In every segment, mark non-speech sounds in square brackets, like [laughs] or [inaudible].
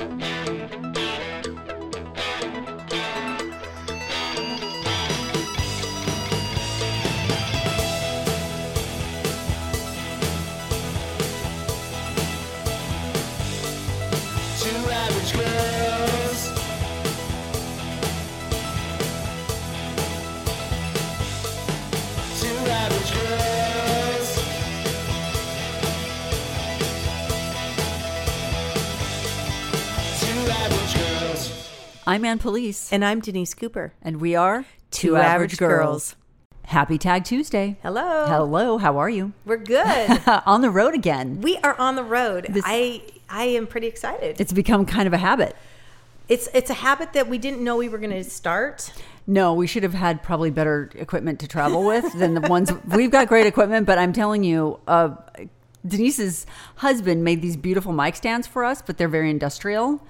Two I'm Ann Police, And I'm Denise Cooper. and we are Two Average Girls. Happy Tag Tuesday. Hello. Hello, how are you? We're good. [laughs] On the road again. we are on the road. This- I I am pretty excited. It's become kind of a habit. It's it's a habit that we didn't know we were going to start. No, we should have had probably better equipment to travel with than the ones [laughs] we've got great equipment, but I'm telling you, uh, Denise's husband made these beautiful mic stands for us, but they're very industrial.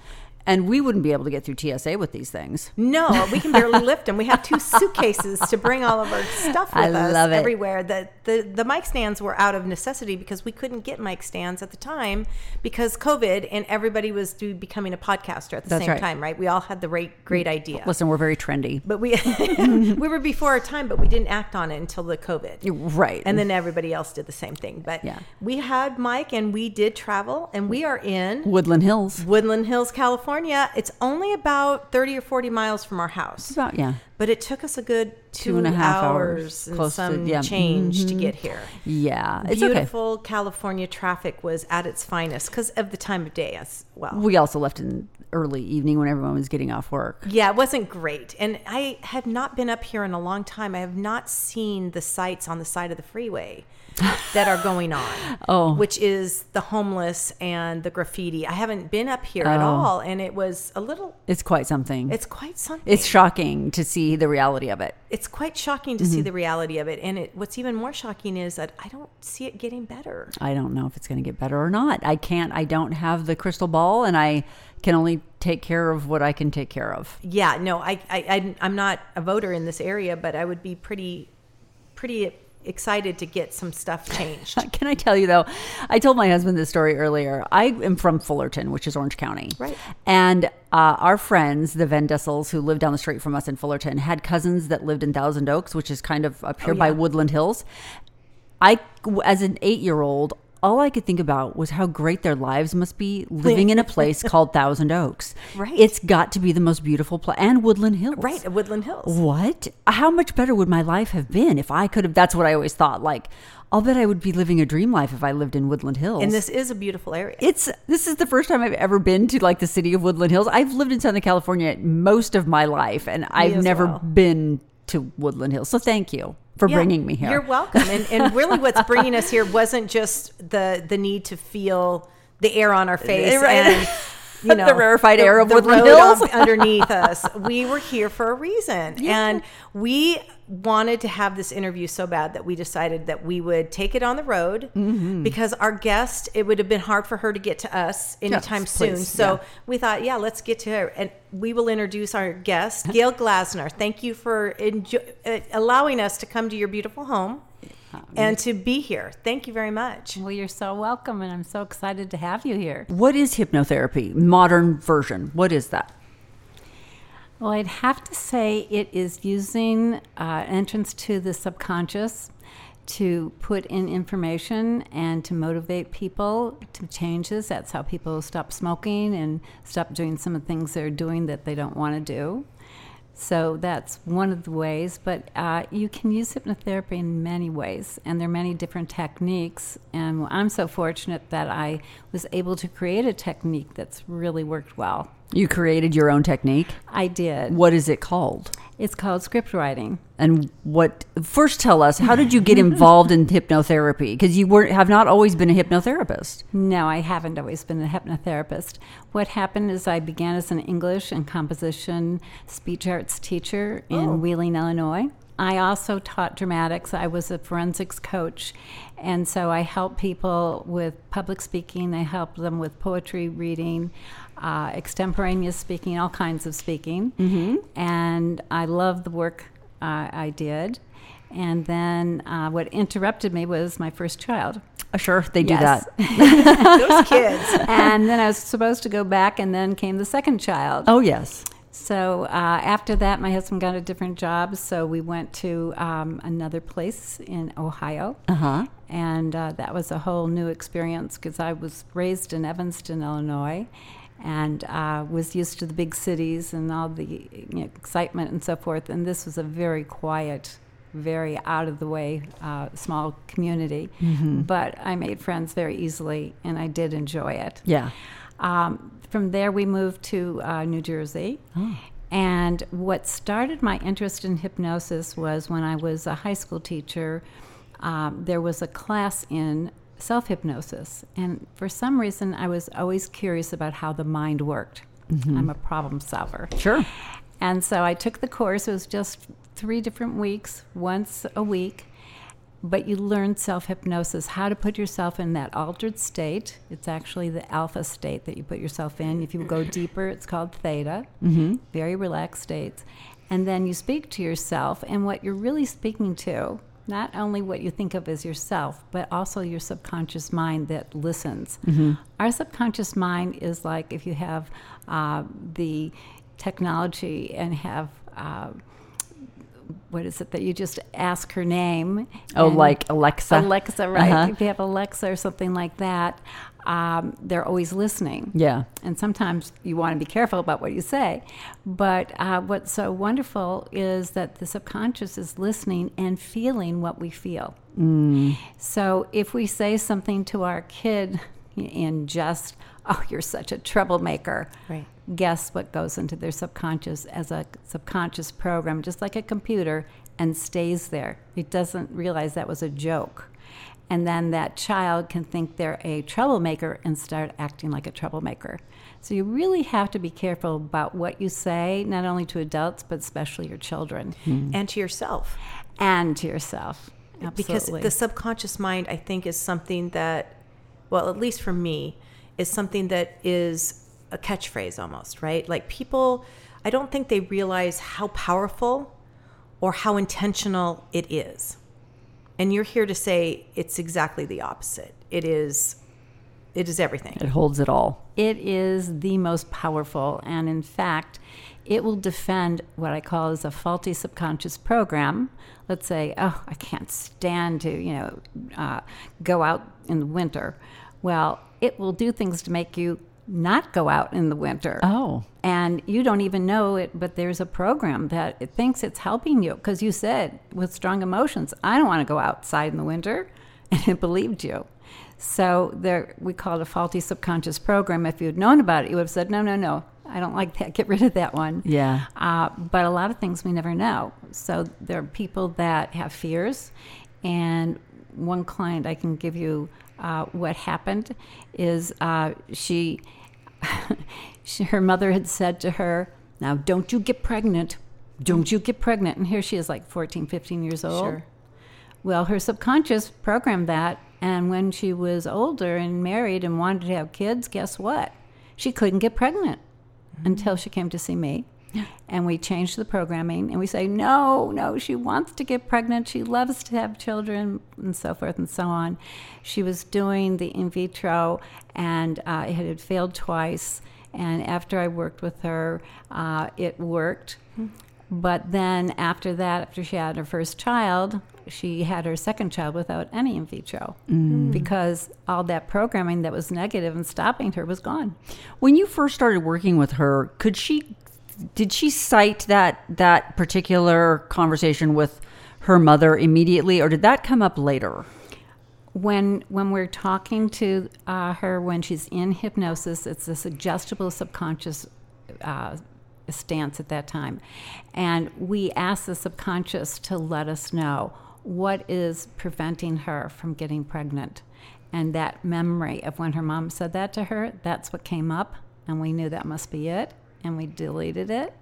And we wouldn't be able to get through TSA with these things. No, we can barely [laughs] lift them. We have two suitcases to bring all of our stuff with I us it. everywhere. The, the the mic stands were out of necessity because we couldn't get mic stands at the time because COVID and everybody was do- becoming a podcaster at the That's same right. time, right? We all had the right, great mm. idea. Listen, we're very trendy. But we [laughs] we were before our time, but we didn't act on it until the COVID. Right. And then everybody else did the same thing. But Yeah. we had Mike and we did travel and we are in Woodland Hills. Woodland Hills, California. It's only about 30 or 40 miles from our house. About, yeah. But it took us a good two, and a half hours, hours, and close to- some yeah. change to mm-hmm. get here. Yeah. It's okay. Beautiful California traffic was at its finest because of the time of day as well. We also left in early evening when everyone was getting off work. Yeah, it wasn't great. And I have not been up here in a long time. I have not seen the sights on the side of the freeway that are going on. [laughs] Oh. Which is the homeless and the graffiti. I haven't been up here at Oh. all. And it was a little, It's quite something. it's quite something. it's shocking to see the reality of it. it's quite shocking to Mm-hmm. see the reality of it. And it, what's even more shocking is that I don't see it getting better. I don't know if it's going to get better or not. I can't, I don't have the crystal ball and I can only take care of what I can take care of. Yeah, no, I, I, I I'm not a voter in this area, but I would be pretty, pretty excited to get some stuff [laughs] changed. Can I tell you though? I told my husband this story earlier. I am from Fullerton, which is Orange County. Right. And uh, our friends, the Van Dessels, who live down the street from us in Fullerton, had cousins that lived in Thousand Oaks, which is kind of up here by yeah. Woodland Hills. I, as an eight year old, all I could think about was how great their lives must be living in a place called [laughs] Thousand Oaks. Right. It's got to be the most beautiful place. And Woodland Hills. right, Woodland Hills. What? How much better would my life have been if I could have? That's what I always thought. Like, I'll bet I would be living a dream life if I lived in Woodland Hills. And this is a beautiful area. it's this is the first time I've ever been to like the city of Woodland Hills. I've lived in Southern California most of my life, and I've never well. been to Woodland Hills. So thank you for Yeah, bringing me here. You're welcome. And, and really, what's bringing us here wasn't just the the need to feel the air on our [laughs] face Right. and [laughs] you know The rarefied air of the Woodland Hills. underneath [laughs] us. We were here for a reason, and we wanted to have this interview so bad that we decided that we would take it on the road Mm-hmm. because our guest it would have been hard for her to get to us anytime Yes, soon. please. So Yeah. we thought, yeah, let's get to her. And we will introduce our guest, [laughs] Gail Glasner. Thank you for enjo- uh, allowing us to come to your beautiful home and to be here. Thank you very much. Well, you're so welcome, and I'm so excited to have you here. what is hypnotherapy? Modern version. What is that? Well, I'd have to say it is using uh, entrance to the subconscious to put in information and to motivate people to changes. That's how people stop smoking and stop doing some of the things they're doing that they don't want to do. So that's one of the ways, but uh, you can use hypnotherapy in many ways, and there are many different techniques. And I'm so fortunate that I was able to create a technique that's really worked well. You created your own technique. I did. What is it called? It's called script writing. And what? First, tell us how did you get involved in [laughs] hypnotherapy? Because you were have not always been a hypnotherapist. No, I haven't always been a hypnotherapist. What happened is I began as an English and composition speech arts teacher in oh. Wheeling, Illinois. I also taught dramatics. I was a forensics coach. And so I help people with public speaking, I help them with poetry reading, uh, extemporaneous speaking, all kinds of speaking. Mm-hmm. And I love the work uh, I did. And then uh, what interrupted me was my first child. Uh, sure, they do Yes. that. [laughs] Those kids. and then I was supposed to go back, and then came the second child. Oh yes. So uh, after that, my husband got a different job, so we went to um, another place in Ohio. Uh huh. And uh, that was a whole new experience because I was raised in Evanston, Illinois, and uh, was used to the big cities and all the you know, excitement and so forth. And this was a very quiet, very out of the way, uh, small community. But I made friends very easily, and I did enjoy it. Yeah. Um, from there, we moved to uh, New Jersey. And what started my interest in hypnosis was when I was a high school teacher, um, there was a class in self hypnosis. And for some reason, I was always curious about how the mind worked. I'm a problem solver. Sure. And so I took the course. It was just three different weeks, once a week. But you learn self hypnosis, how to put yourself in that altered state. It's actually the alpha state that you put yourself in. If you go deeper, it's called theta, mm-hmm. very relaxed states. And then you speak to yourself, and what you're really speaking to, not only what you think of as yourself, but also your subconscious mind that listens. Our subconscious mind is like if you have uh, the technology and have. Uh, what is it that you just ask her name? Oh, like Alexa. Alexa, right? Uh-huh. If you have Alexa or something like that, um, they're always listening. Yeah. And sometimes you want to be careful about what you say. But uh, what's so wonderful is that the subconscious is listening and feeling what we feel. So if we say something to our kid in just, oh, you're such a troublemaker, Right. guess what goes into their subconscious as a subconscious program, just like a computer, and stays there. It doesn't realize that was a joke. And then that child can think they're a troublemaker and start acting like a troublemaker. So you really have to be careful about what you say, not only to adults, but especially your children hmm. and to yourself. and to yourself. Absolutely. Because the subconscious mind, I think, is something that, well, at least for me, is something that is a catchphrase almost, right? Like people, I don't think they realize how powerful or how intentional it is. And you're here to say it's exactly the opposite. It is, it is everything. It holds it all. It is the most powerful, and in fact, it will defend what I call as a faulty subconscious program. Let's say, oh, I can't stand to, you know, uh, go out in the winter. Well, it will do things to make you not go out in the winter. Oh. And you don't even know it, but there's a program that it thinks it's helping you because you said with strong emotions, I don't want to go outside in the winter, [laughs] and it believed you. So there, we call it a faulty subconscious program. If you'd known about it, you would have said, no, no, no, I don't like that. [laughs] Get rid of that one. Yeah. Uh, but a lot of things we never know. So there are people that have fears, and one client I can give you uh, what happened is uh, she, [laughs] she, her mother had said to her, "Now don't you get pregnant, don't you get pregnant." And here she is, like 14, 15 years old. Sure. Well, her subconscious programmed that, and when she was older and married and wanted to have kids, guess what? She couldn't get pregnant until she came to see me. [laughs] And we changed the programming and we say, no, no, she wants to get pregnant. She loves to have children and so forth and so on. She was doing the in vitro and uh, it had failed twice. And after I worked with her, uh, it worked. But then after that, after she had her first child, she had her second child without any in vitro because all that programming that was negative and stopping her was gone. When you first started working with her, could she did she cite that that particular conversation with her mother immediately or did that come up later? when when we're talking to uh, her when she's in hypnosis, it's a suggestible subconscious uh, stance at that time, and we ask the subconscious to let us know what is preventing her from getting pregnant, and that memory of when her mom said that to her, that's what came up, and we knew that must be it, and we deleted it,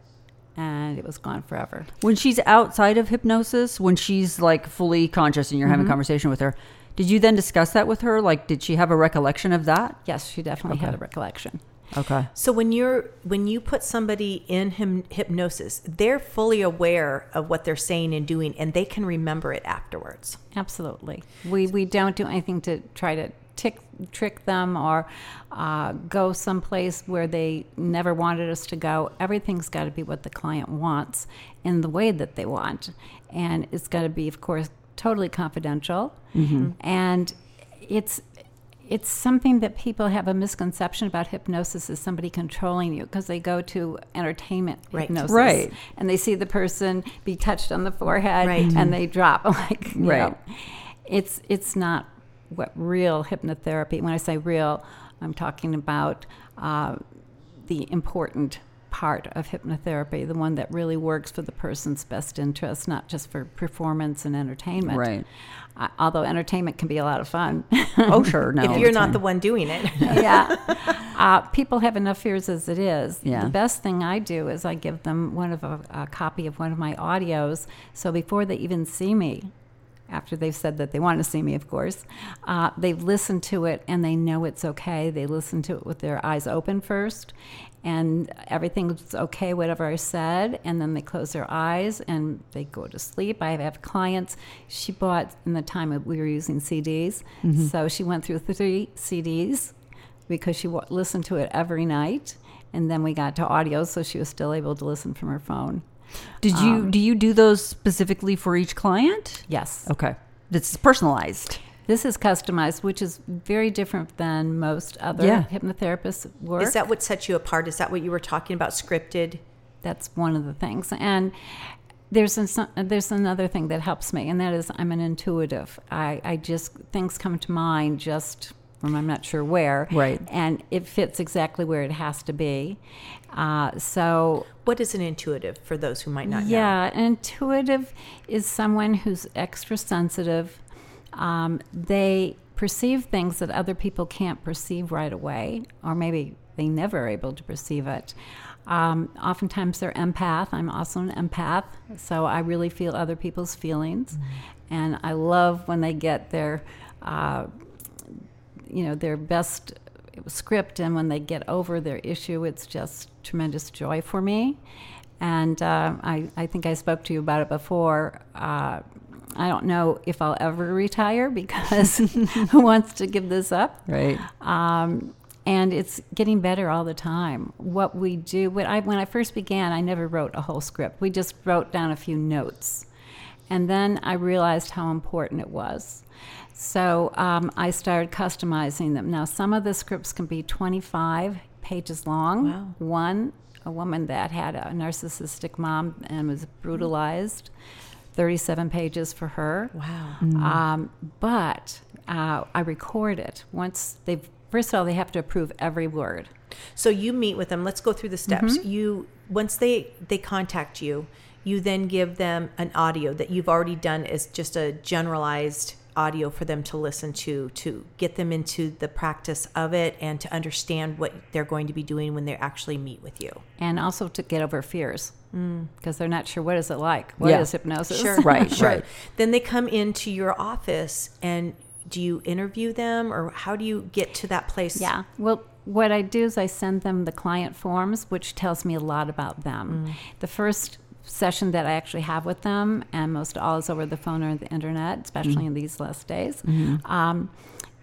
and it was gone forever. When she's outside of hypnosis, when she's like fully conscious and you're having a conversation with her, did you then discuss that with her? Like did she have a recollection of that? Yes, she definitely had a recollection. Okay. So when you're when you put somebody in hym- hypnosis, they're fully aware of what they're saying and doing, and they can remember it afterwards. Absolutely. We we don't do anything to try to tick, trick them or uh, go someplace where they never wanted us to go. Everything's got to be what the client wants in the way that they want, and it's got to be, of course, totally confidential. And it's it's something that people have a misconception about hypnosis is somebody controlling you because they go to entertainment Right. hypnosis Right. and they see the person be touched on the forehead Right. and they drop [laughs] like you Right. know. it's it's not what real hypnotherapy when i say real i'm talking about uh, the important part of hypnotherapy the one that really works for the person's best interest not just for performance and entertainment Right. uh, although entertainment can be a lot of fun Oh, sure. [laughs] No. if you're not the one doing it, [laughs] yeah. Uh, people have enough fears as it is. Yeah. The best thing I do is I give them one of a, a copy of one of my audios. So before they even see me, after they've said that they want to see me, of course, uh, they've listened to it and they know it's okay. They listen to it with their eyes open first, and everything's okay, whatever I said, and then they close their eyes and they go to sleep. I have clients. She bought in the time that we were using CDs, so she went through three CDs because she wa- listened to it every night, and then we got to audio, so she was still able to listen from her phone. Did you um, do you do those specifically for each client? Yes. Okay. It's personalized. This is customized, which is very different than most other Yeah. hypnotherapists work. is that what sets you apart? Is that what you were talking about? Scripted? That's one of the things. And there's an, there's another thing that helps me, and that is I'm an intuitive. I, I just things come to mind just from I'm not sure where, Right. And it fits exactly where it has to be. Uh, so What is an intuitive for those who might not know? yeah, an intuitive is someone who's extra sensitive. Um, they perceive things that other people can't perceive right away, or maybe they never are able to perceive it. Um, oftentimes they're empath. I'm also an empath, so I really feel other people's feelings, and I love when they get their, uh, you know, their best script, and when they get over their issue, it's just tremendous joy for me. And uh, I, I think I spoke to you about it before. Uh, I don't know if I'll ever retire because [laughs] who wants to give this up? Right. um, and it's getting better all the time. What we do, when I, when I first began, I never wrote a whole script. We just wrote down a few notes. And then I realized how important it was. So um, I started customizing them. Now, some of the scripts can be 25 pages long. Wow. One, a woman that had a narcissistic mom and was brutalized, 37 pages for her. Wow. Um, but uh, I record it once they've. First of all, they have to approve every word. So you meet with them. Let's go through the steps. Mm-hmm. You once they they contact you, you then give them an audio that you've already done as just a generalized audio for them to listen to to get them into the practice of it and to understand what they're going to be doing when they actually meet with you. and also to get over fears mm. because they're not sure what is it like. What is Yeah. hypnosis? Sure. [laughs] Right, Sure. right. Then they come into your office and do you interview them or how do you get to that place? Yeah. Well, what I do is I send them the client forms, which tells me a lot about them. Mm. The first session that I actually have with them, and most all is over the phone or the internet, especially in these last days. Um,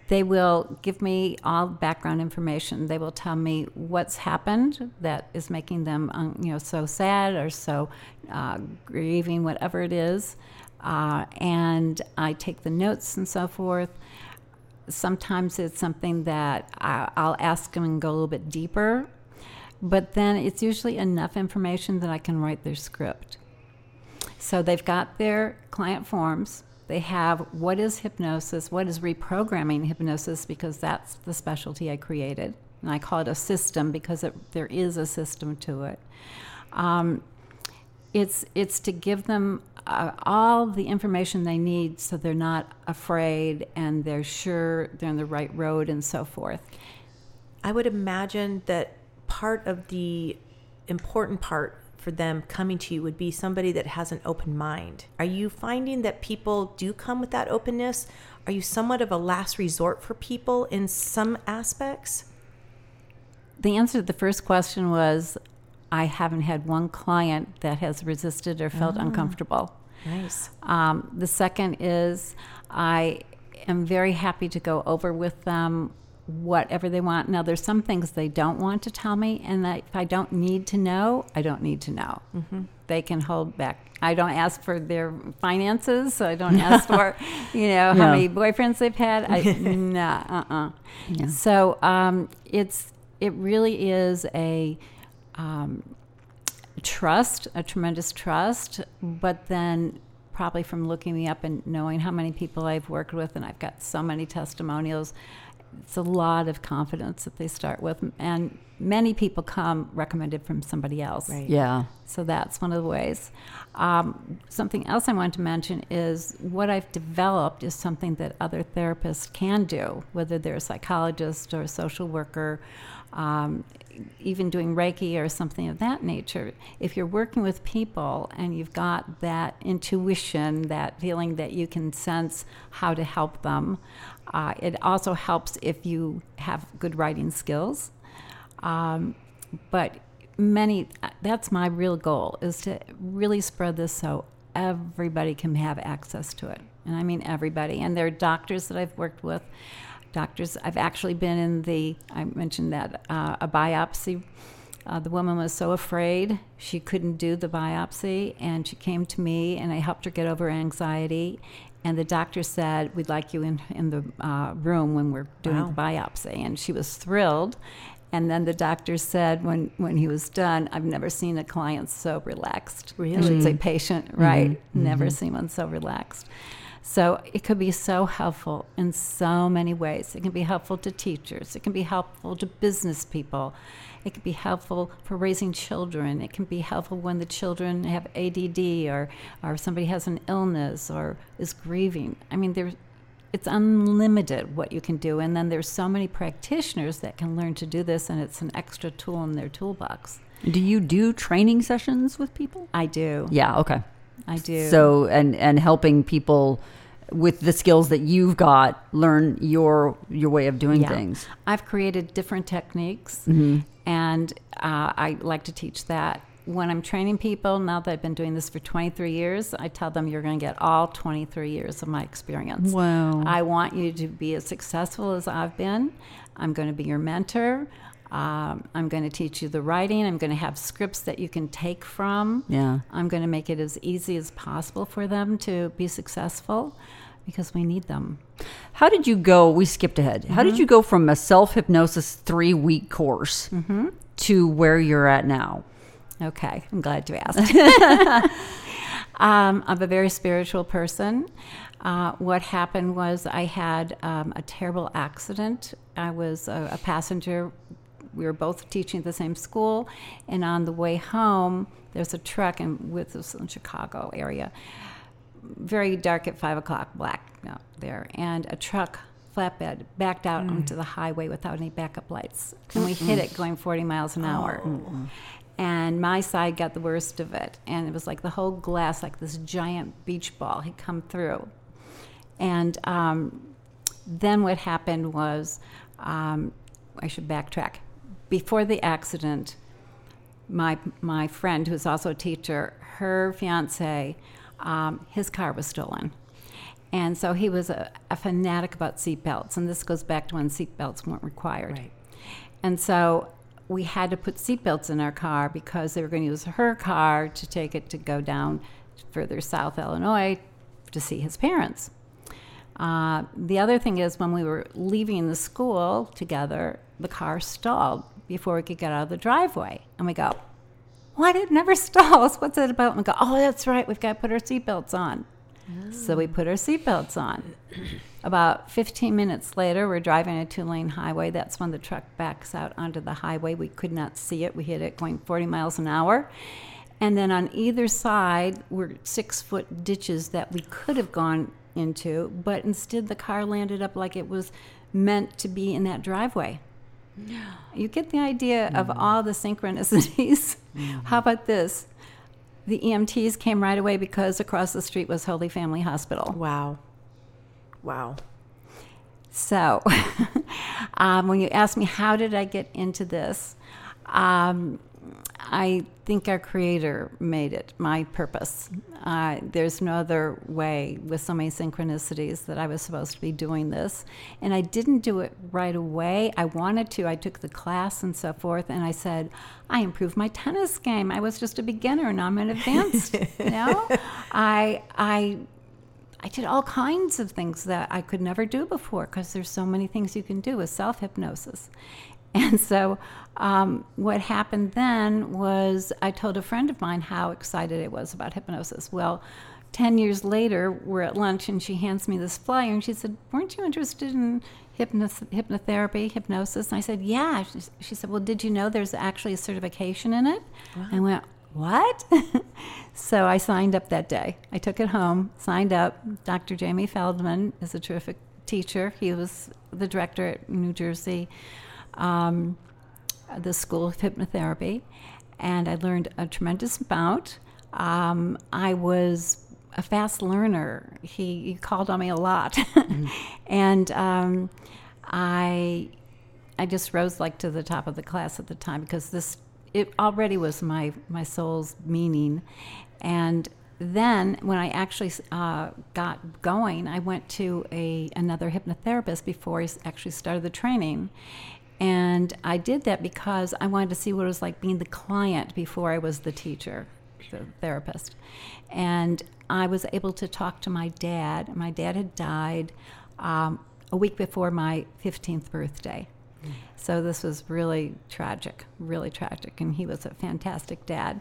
they will give me all background information. They will tell me what's happened that is making them, um, you know, so sad or so uh, grieving, whatever it is. Uh, and I take the notes and so forth sometimes it's something that I'll ask them and go a little bit deeper, but then it's usually enough information that I can write their script. So they've got their client forms. They have what is hypnosis, what is reprogramming hypnosis, because that's the specialty I created. And I call it a system because it, there is a system to it. Um, it's it's to give them uh, all the information they need so they're not afraid and they're sure they're on the right road and so forth. I would imagine that part of the important part for them coming to you would be somebody that has an open mind. Are you finding that people do come with that openness? Are you somewhat of a last resort for people in some aspects? the answer to the first question was I haven't had one client that has resisted or felt uncomfortable. Nice. Um, the second is I am very happy to go over with them whatever they want. Now, there's some things they don't want to tell me, and that if I don't need to know, I don't need to know. They can hold back. I don't ask for their finances, so I don't [laughs] ask for, you know, how many boyfriends they've had. I, [laughs] nah, uh-uh. So um, it's it really is a um, trust, a tremendous trust, but then probably from looking me up and knowing how many people I've worked with, and I've got so many testimonials, it's a lot of confidence that they start with. And many people come recommended from somebody else. Right. Yeah. So that's one of the ways. Um, something else I want to mention is what I've developed is something that other therapists can do, whether they're a psychologist or a social worker, um, even doing Reiki or something of that nature. If you're working with people and you've got that intuition, that feeling that you can sense how to help them, uh, it also helps if you have good writing skills. Um, but many, that's my real goal is to really spread this so everybody can have access to it. And I mean everybody. And there are doctors that I've worked with. Doctors, I've actually been in the, I mentioned that, uh, a biopsy. Uh, the woman was so afraid she couldn't do the biopsy, and she came to me, and I helped her get over anxiety. And the doctor said, "We'd like you in in the uh, room when we're doing Wow. the biopsy," and she was thrilled. And then the doctor said, when when he was done, "I've never seen a client so relaxed." I Really? should say patient, right? Never seen one so relaxed. So it could be so helpful in so many ways. It can be helpful to teachers. It can be helpful to business people. It can be helpful for raising children. It can be helpful when the children have ADD or, or somebody has an illness or is grieving. I mean, there's, it's unlimited what you can do. And then there's so many practitioners that can learn to do this, and it's an extra tool in their toolbox. Do you do training sessions with people? I do. Yeah. Okay. I do. So and and helping people with the skills that you've got learn your your way of doing Yeah. things. I've created different techniques, Mm-hmm. and uh, I like to teach that. When I'm training people, now that I've been doing this for 23 years, I tell them you're going to get all 23 years of my experience. Wow. I want you to be as successful as I've been. I'm going to be your mentor. Um, I'm going to teach you the writing. I'm going to have scripts that you can take from. Yeah. I'm going to make it as easy as possible for them to be successful because we need them. How did you go? We skipped ahead. How Mm-hmm. did you go from a self hypnosis three week course Mm-hmm. to where you're at now? Okay, I'm glad you asked. [laughs] um, I'm a very spiritual person. Uh, what happened was I had um, a terrible accident. I was a, a passenger. We were both teaching at the same school, and on the way home, there's a truck in with us in the Chicago area. Very dark at five o'clock, black out there, and a truck flatbed backed out onto the highway without any backup lights, and we hit it going 40 miles an hour. And my side got the worst of it and it was like the whole glass like this giant beach ball had come through. And um, then what happened was um, i should backtrack before the accident my my friend who's also a teacher her fiance um, his car was stolen and so he was a, a fanatic about seatbelts and this goes back to when seatbelts weren't required Right. and so we had to put seatbelts in our car because they were going to use her car to take it to go down further south Illinois to see his parents. Uh, the other thing is when we were leaving the school together, the car stalled before we could get out of the driveway. And we go, What? It never [laughs] stalls. What's it about? And we go, Oh, that's right. We've got to put our seatbelts on. So we put our seatbelts on. [clears throat] About 15 minutes later, we're driving a two lane highway. That's when the truck backs out onto the highway. We could not see it. We hit it going 40 miles an hour. And then on either side were six foot ditches that we could have gone into, but instead the car landed up like it was meant to be in that driveway. You get the idea of all the synchronicities. [laughs] How about this? The EMTs came right away because across the street was Holy Family Hospital. Wow. Wow. So, [laughs] um, when you ask me how did I get into this, Um, I think our creator made it my purpose. Uh, there's no other way with so many synchronicities that I was supposed to be doing this. And I didn't do it right away. I wanted to. I took the class and so forth. And I said, I improved my tennis game. I was just a beginner. Now I'm an advanced. [laughs] you know, I, I, I did all kinds of things that I could never do before because there's so many things you can do with self hypnosis. [laughs] And so, um, what happened then was I told a friend of mine how excited I was about hypnosis. Well, 10 years later, we're at lunch and she hands me this flyer and she said, Weren't you interested in hypnos- hypnotherapy, hypnosis? And I said, Yeah. She, she said, Well, did you know there's actually a certification in it? I went, What? [laughs] so I signed up that day. I took it home, signed up. Dr. Jamie Feldman is a terrific teacher. He was the director at New Jersey um, the School of Hypnotherapy, and I learned a tremendous amount. Um, I was a fast learner. He, he called on me a lot, [laughs] and um, I I just rose like to the top of the class at the time because this it already was my my soul's meaning, and then when I actually uh, got going, I went to a another hypnotherapist before I actually started the training, and I did that because I wanted to see what it was like being the client before I was the teacher, the therapist. And I was able to talk to my dad. My dad had died um, a week before my 15th birthday. So this was really tragic, really tragic. And he was a fantastic dad.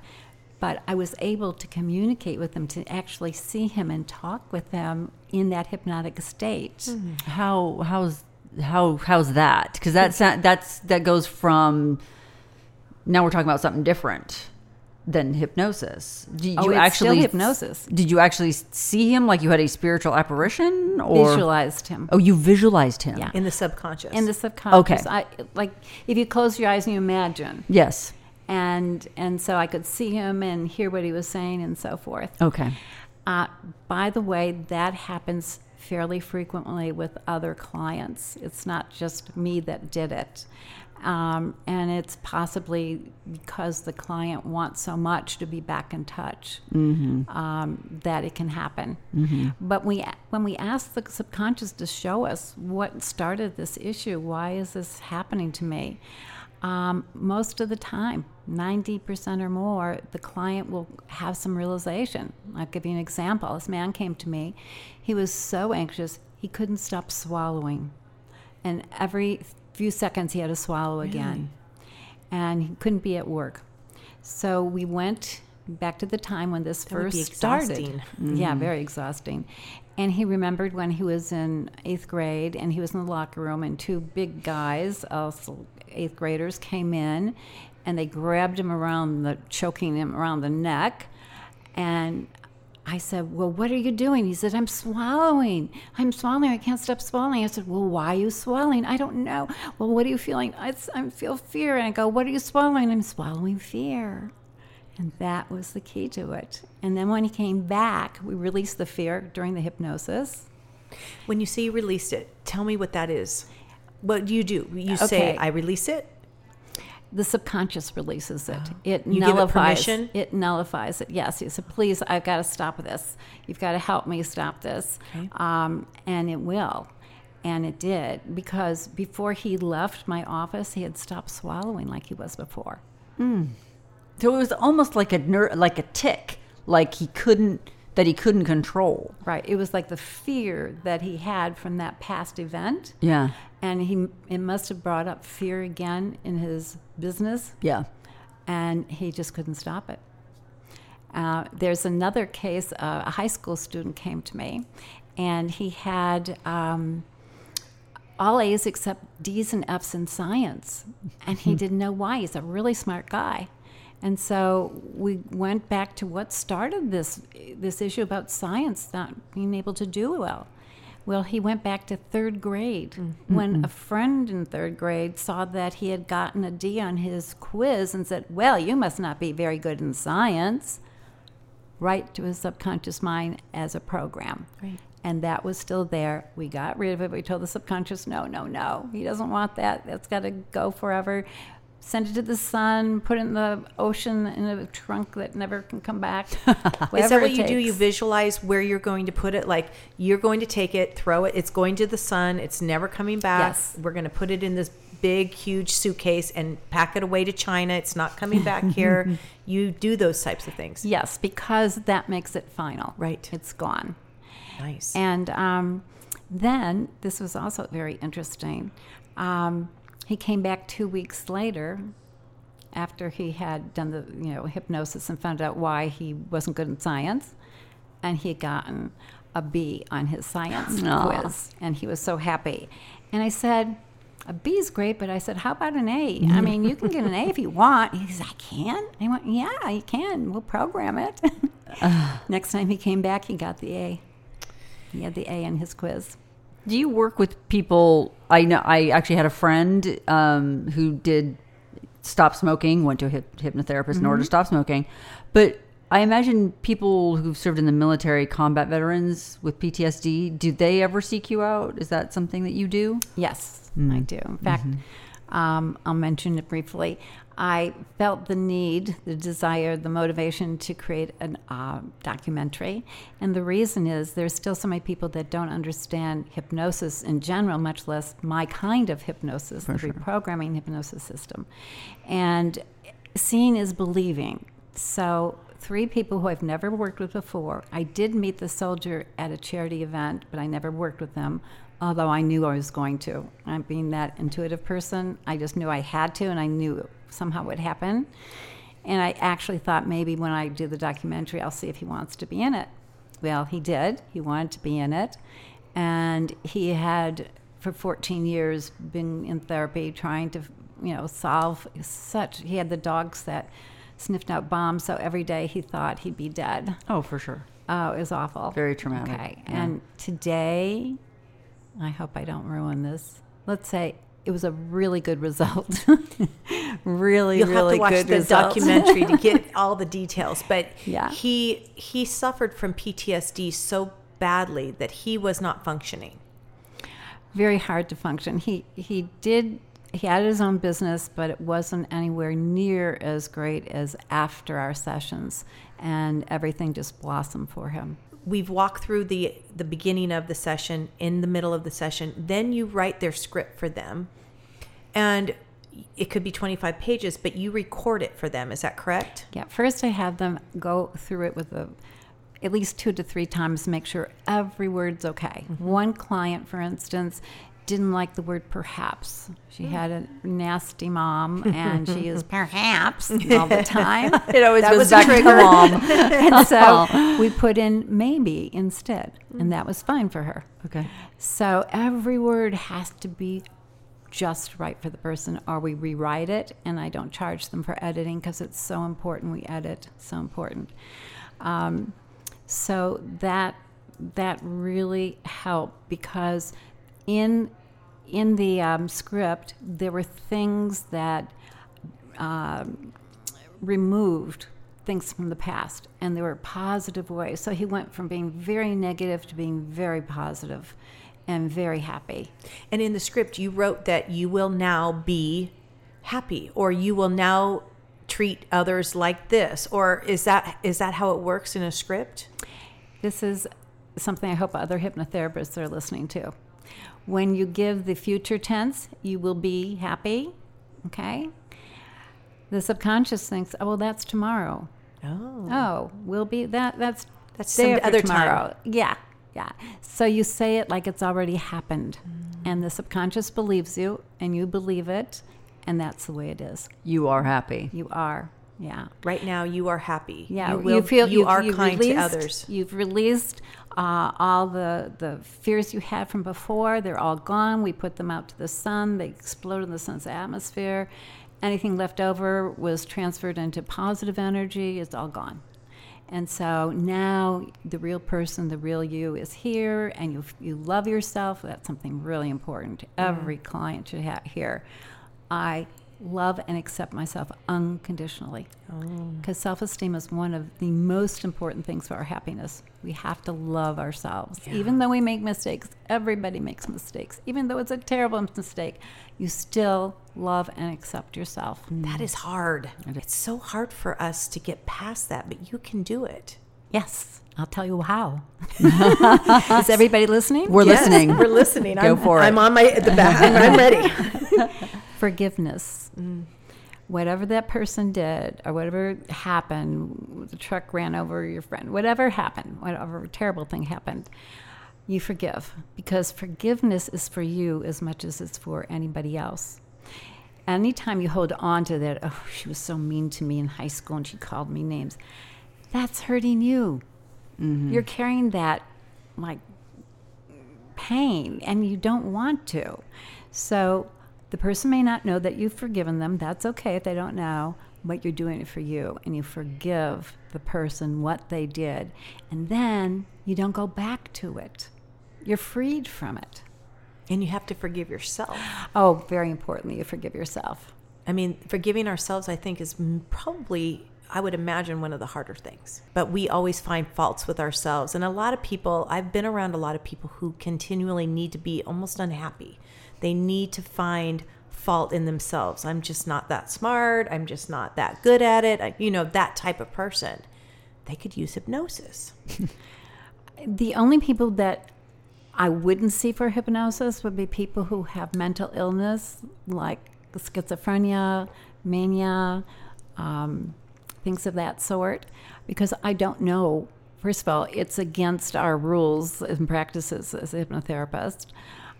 But I was able to communicate with him, to actually see him and talk with him in that hypnotic state. How how's how how's that? Because that's not, that's that goes from now we're talking about something different than hypnosis. Did Oh, you it's still actually hypnosis. Did you actually see him like you had a spiritual apparition or Visualized him. Oh, you visualized him. Yeah. in the subconscious. in the subconscious. Okay. I, like if you close your eyes and you imagine, Yes. and and so I could see him and hear what he was saying and so forth. Okay. Uh, by the way, that happens fairly frequently with other clients. It's not just me that did it. Um, and it's possibly because the client wants so much to be back in touch um, that it can happen. But we, when we ask the subconscious to show us what started this issue, why is this happening to me? Um, most of the time, 90% or more, the client will have some realization. I'll give you an example. This man came to me. He was so anxious, he couldn't stop swallowing. And every few seconds, he had to swallow again. And he couldn't be at work. So we went back to the time when this That first started. exhausting. Yeah, very exhausting. And he remembered when he was in eighth grade and he was in the locker room, and two big guys, also eighth graders, came in and they grabbed him around the, choking him around the neck. And I said, Well, what are you doing? He said, I'm swallowing. I'm swallowing. I can't stop swallowing. I said, Well, why are you swallowing? I don't know. Well, what are you feeling? I, I feel fear. And I go, What are you swallowing? I'm swallowing fear. And that was the key to it. And then when he came back, we released the fear during the hypnosis. when you say you released it, tell me what that is. What do you do? You say, I release it? The subconscious releases it. [gasps] It You give it nullifies permission? It nullifies it. Yes. He said, "Please, I've got to stop this. You've got to help me stop this." Okay. Um, and it will, and it did because before he left my office, he had stopped swallowing like he was before. So it was almost like a ner- like a tick, like he couldn't that he couldn't control. Right. It was like the fear that he had from that past event. Yeah. And he it must have brought up fear again in his business. Yeah. and he just couldn't stop it. Uh, there's another case uh, a high school student came to me and he had um, all a's except d's and f's in science. And he didn't know why. He's a really smart guy. And so we went back to what started this this issue about science not being able to do well well, he went back to third grade mm. when a friend in third grade saw that he had gotten a D on his quiz and said, Well, you must not be very good in science. Right to his subconscious mind as a program. Right. And that was still there. We got rid of it. We told the subconscious, No, no, no. He doesn't want that. That's got to go forever. Send it to the sun, put it in the ocean in a trunk that never can come back. [laughs] Is that what you do? You visualize where you're going to put it. Like you're going to take it, throw it. It's going to the sun. It's never coming back. Yes. We're going to put it in this big, huge suitcase and pack it away to China. It's not coming back [laughs] here. You do those types of things. Yes, because that makes it final. Right. It's gone. Nice. And um, then this was also very interesting. Um, he came back two weeks later after he had done the you know hypnosis and found out why he wasn't good in science, and he had gotten a B on his science [laughs] quiz, and he was so happy. And I said. A B is great, but I said, how about an A? I mean, you can get an A if you want. He said, I can. I went, yeah, you can. We'll program it. Next time he came back, he got the A. He had the A in his quiz. Do you work with people? I know. I actually had a friend um, who did stop smoking. Went to a hyp- hypnotherapist in order to mm-hmm. stop smoking, but I imagine people who've served in the military, combat veterans with PTSD. Do they ever seek you out? Is that something that you do? Yes, I mm. do. In fact, mm-hmm. Um, I'll mention it briefly. I felt the need, the desire, the motivation to create a uh, documentary. And the reason is there's still so many people that don't understand hypnosis in general, much less my kind of hypnosis, the reprogramming hypnosis system. And seeing is believing. So, three people who I've never worked with before. I did meet the soldier at a charity event, but I never worked with them, although I knew I was going to. I'm being that intuitive person. I just knew I had to, and I knew somehow it would happen. And I actually thought maybe when I do the documentary, I'll see if he wants to be in it. Well, he did. He wanted to be in it. And he had, for 14 years, been in therapy trying to, you know, solve such. He had the dogs that sniffed out bombs, so every day he thought he'd be dead. Oh, for sure. Oh, it was awful. Very traumatic. Okay. Yeah. And today, I hope I don't ruin this. Let's say it was a really good result. [laughs] really, You'll really have to watch good the result. documentary to get [laughs] all the details. But Yeah. he he suffered from PTSD so badly that he was not functioning. very hard to function. He he did he had his own business, but it wasn't anywhere near as great as after our sessions, and everything just blossomed for him. We've walked through the the beginning of the session, in the middle of the session. Then you write their script for them, and it could be 25 pages, but you record it for them. Is that correct? Yeah, first I have them go through it with a, at least two to three times to make sure every word's okay. Mm-hmm. One client, for instance, didn't like the word perhaps. She had a nasty mom and she is [laughs] perhaps all the time. [laughs] It always That was a back to trigger. mom. [laughs] and so we put in maybe instead, and that was fine for her. Okay. So every word has to be just right for the person, or we rewrite it. And I don't charge them for editing because it's so important. We edit, so important. Um, so that that really helped because in in the um, script there were things that um, removed things from the past and there were positive ways. So he went from being very negative to being very positive and very happy. And in the script, you wrote that you will now be happy, or you will now treat others like this, or is that is that how it works in a script? this is something i hope other hypnotherapists are listening to when you give the future tense you will be happy okay the subconscious thinks oh well that's tomorrow Oh, Oh, we'll be that. That's That's some other time. tomorrow. Yeah, yeah. So you say it like it's already happened, mm. and the subconscious believes you, and you believe it, and that's the way it is. You are happy. You are. Yeah. right now you are happy. Yeah, you, will, feel you are kind released, to others. You've released uh, all the the fears you had from before. They're all gone. We put them out to the sun. They explode in the sun's atmosphere. Anything left over was transferred into positive energy. It's all gone. And so now the real person, the real you is here, and you, you love yourself. That's something really important. Every client should ha- hear. I love and accept myself unconditionally. Oh. Because self esteem is one of the most important things for our happiness. We have to love ourselves. Even though we make mistakes, everybody makes mistakes. Even though it's a terrible mistake, you still love and accept yourself. Mm. That is hard. It's so hard for us to get past that, but you can do it. Yes, I'll tell you how. [laughs] is everybody listening? We're Yes, listening. We're listening. Go I'm, for it. I'm on my at the back. I'm ready. [laughs] [laughs] forgiveness. Mm. Whatever that person did, or whatever happened, the truck ran over your friend, whatever happened, whatever terrible thing happened, you forgive because forgiveness is for you as much as it's for anybody else. Anytime you hold on to that, oh, she was so mean to me in high school and she called me names, that's hurting you. Mm-hmm. You're carrying that like pain and you don't want to. So the person may not know that you've forgiven them. That's okay if they don't know, but you're doing it for you and you forgive the person what they did. And then you don't go back to it. You're freed from it. And you have to forgive yourself. Oh, very importantly, you forgive yourself. I mean, forgiving ourselves, I think, is probably, I would imagine, one of the harder things. But we always find faults with ourselves. And a lot of people, I've been around a lot of people who continually need to be almost unhappy. They need to find fault in themselves. I'm just not that smart. I'm just not that good at it. I, you know, that type of person. They could use hypnosis. [laughs] The only people that I wouldn't see for hypnosis would be people who have mental illness like schizophrenia, mania, um, things of that sort, because I don't know. First of all, it's against our rules and practices as a hypnotherapist,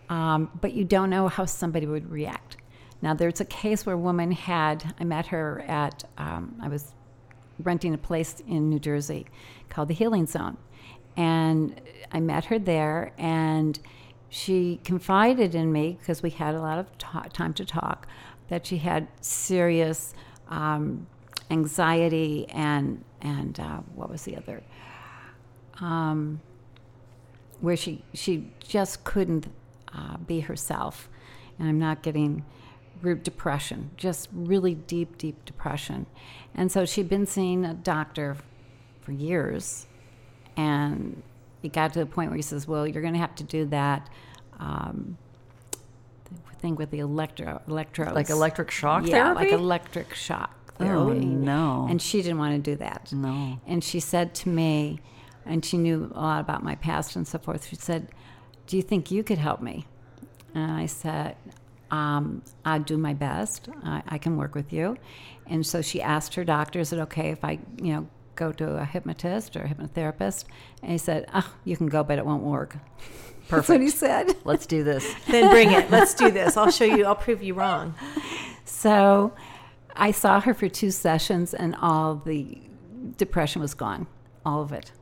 um, but you don't know how somebody would react. Now, there's a case where a woman had, I met her at, um, I was renting a place in New Jersey called the Healing Zone. And I met her there, and she confided in me because we had a lot of ta- time to talk that she had serious um, anxiety and and uh, what was the other um, where she she just couldn't uh, be herself, and I'm not getting root depression, just really deep, deep depression, and so she'd been seeing a doctor for years, and it got to the point where he says, "Well, you're going to have to do that." Um, thing with the electro electrodes Like electric shock yeah, like electric shock therapy. Oh, no. And she didn't want to do that. No. And she said to me, and she knew a lot about my past and so forth. She said, "Do you think you could help me?" And I said, um, "I'd do my best. I, I can work with you." And so she asked her doctor, "Is it okay if I, you know, go to a hypnotist or a hypnotherapist?" And he said, "Oh, you can go, but it won't work." [laughs] That's what he said. [laughs] Let's do this. [laughs] Then bring it. Let's do this. I'll show you. I'll prove you wrong. So I saw her for two sessions, and all the depression was gone, all of it.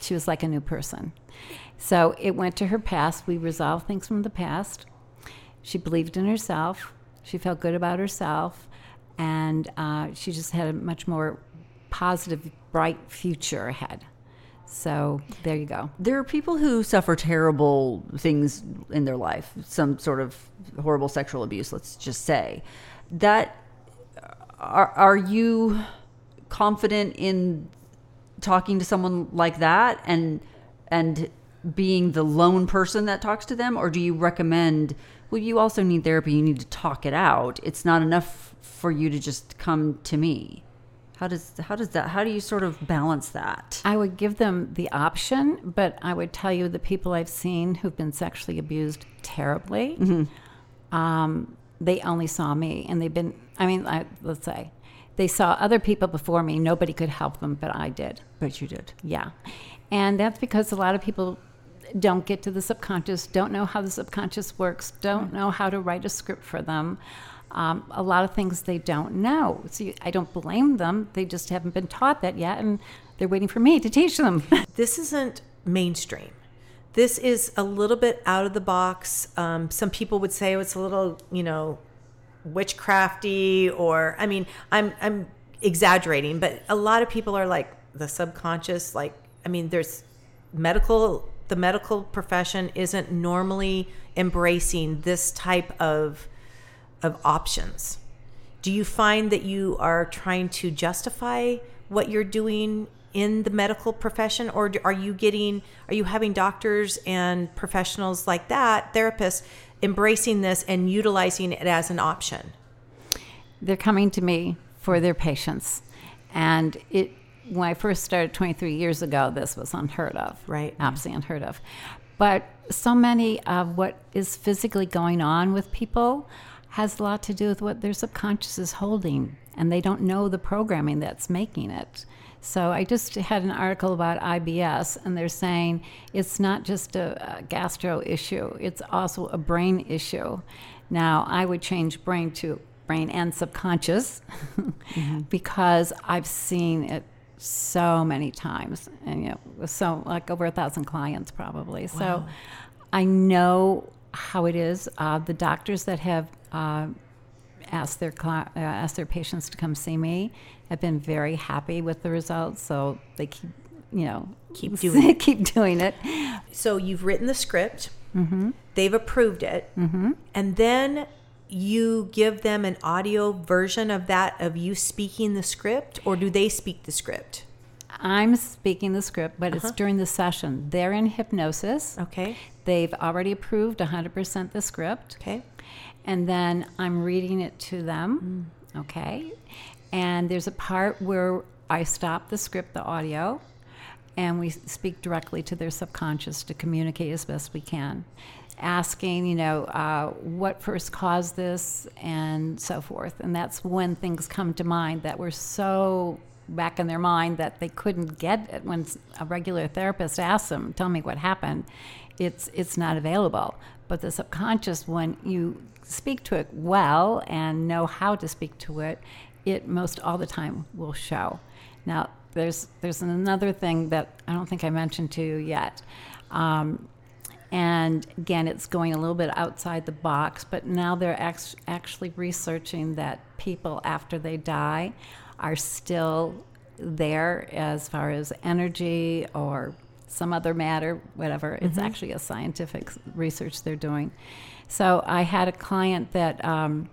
She was like a new person. So it went to her past. We resolved things from the past. She believed in herself. She felt good about herself. And uh, she just had a much more positive, bright future ahead. So there you go. There are people who suffer terrible things in their life, some sort of horrible sexual abuse, let's just say. That are, are you confident in talking to someone like that and and being the lone person that talks to them or do you recommend well you also need therapy you need to talk it out it's not enough for you to just come to me how does how does that how do you sort of balance that I would give them the option, but I would tell you the people I've seen who've been sexually abused terribly, um, they only saw me, and they've been. I mean, I, let's say they saw other people before me. Nobody could help them, but I did. but you did Yeah, and that's because a lot of people don't get to the subconscious, don't know how the subconscious works, don't know how to write a script for them. Um, a lot of things they don't know. So you, I don't blame them. They just haven't been taught that yet, and they're waiting for me to teach them. [laughs] this isn't mainstream. This is a little bit out of the box. Um, some people would say oh, it's a little, you know, witchcrafty, or I mean, I'm I'm exaggerating, but a lot of people are like the subconscious. Like, I mean, there's medical. The medical profession isn't normally embracing this type of of options. Do you find that you are trying to justify what you're doing in the medical profession, or are you getting, are you having doctors and professionals like that, therapists, embracing this and utilizing it as an option? they're coming to me for their patients. And it when I first started 23 years ago, this was unheard of. Right. Mm-hmm. Absolutely unheard of. But so many of what is physically going on with people has a lot to do with what their subconscious is holding, and they don't know the programming that's making it. So I just had an article about IBS, and they're saying it's not just a, a gastro issue; it's also a brain issue. Now I would change brain to brain and subconscious [laughs] mm-hmm. because I've seen it so many times, and you know, so like over a thousand clients probably. So I know how it is. Uh, the doctors that have uh, asked their cli- uh, asked their patients to come see me have been very happy with the results. So they keep, you know, Keep [laughs] doing keep doing it. So you've written the script, they've approved it, and then you give them an audio version of that of you speaking the script, or do they speak the script? I'm speaking the script, but it's uh-huh. during the session. They're in hypnosis. Okay. They've already approved 100% the script. Okay. And then I'm reading it to them. Mm. Okay. And there's a part where I stop the script, the audio, and we speak directly to their subconscious to communicate as best we can. Asking, you know, uh, what first caused this and so forth. And that's when things come to mind that were so back in their mind that they couldn't get it when a regular therapist asks them, tell me what happened. It's, it's not available. But the subconscious, when you speak to it well and know how to speak to it, it most all the time will show. Now, there's there's another thing that I don't think I mentioned to you yet. Um, and again, it's going a little bit outside the box, but now they're act- actually researching that people after they die are still there as far as energy or some other matter, whatever. It's actually a scientific research they're doing. So I had a client that um,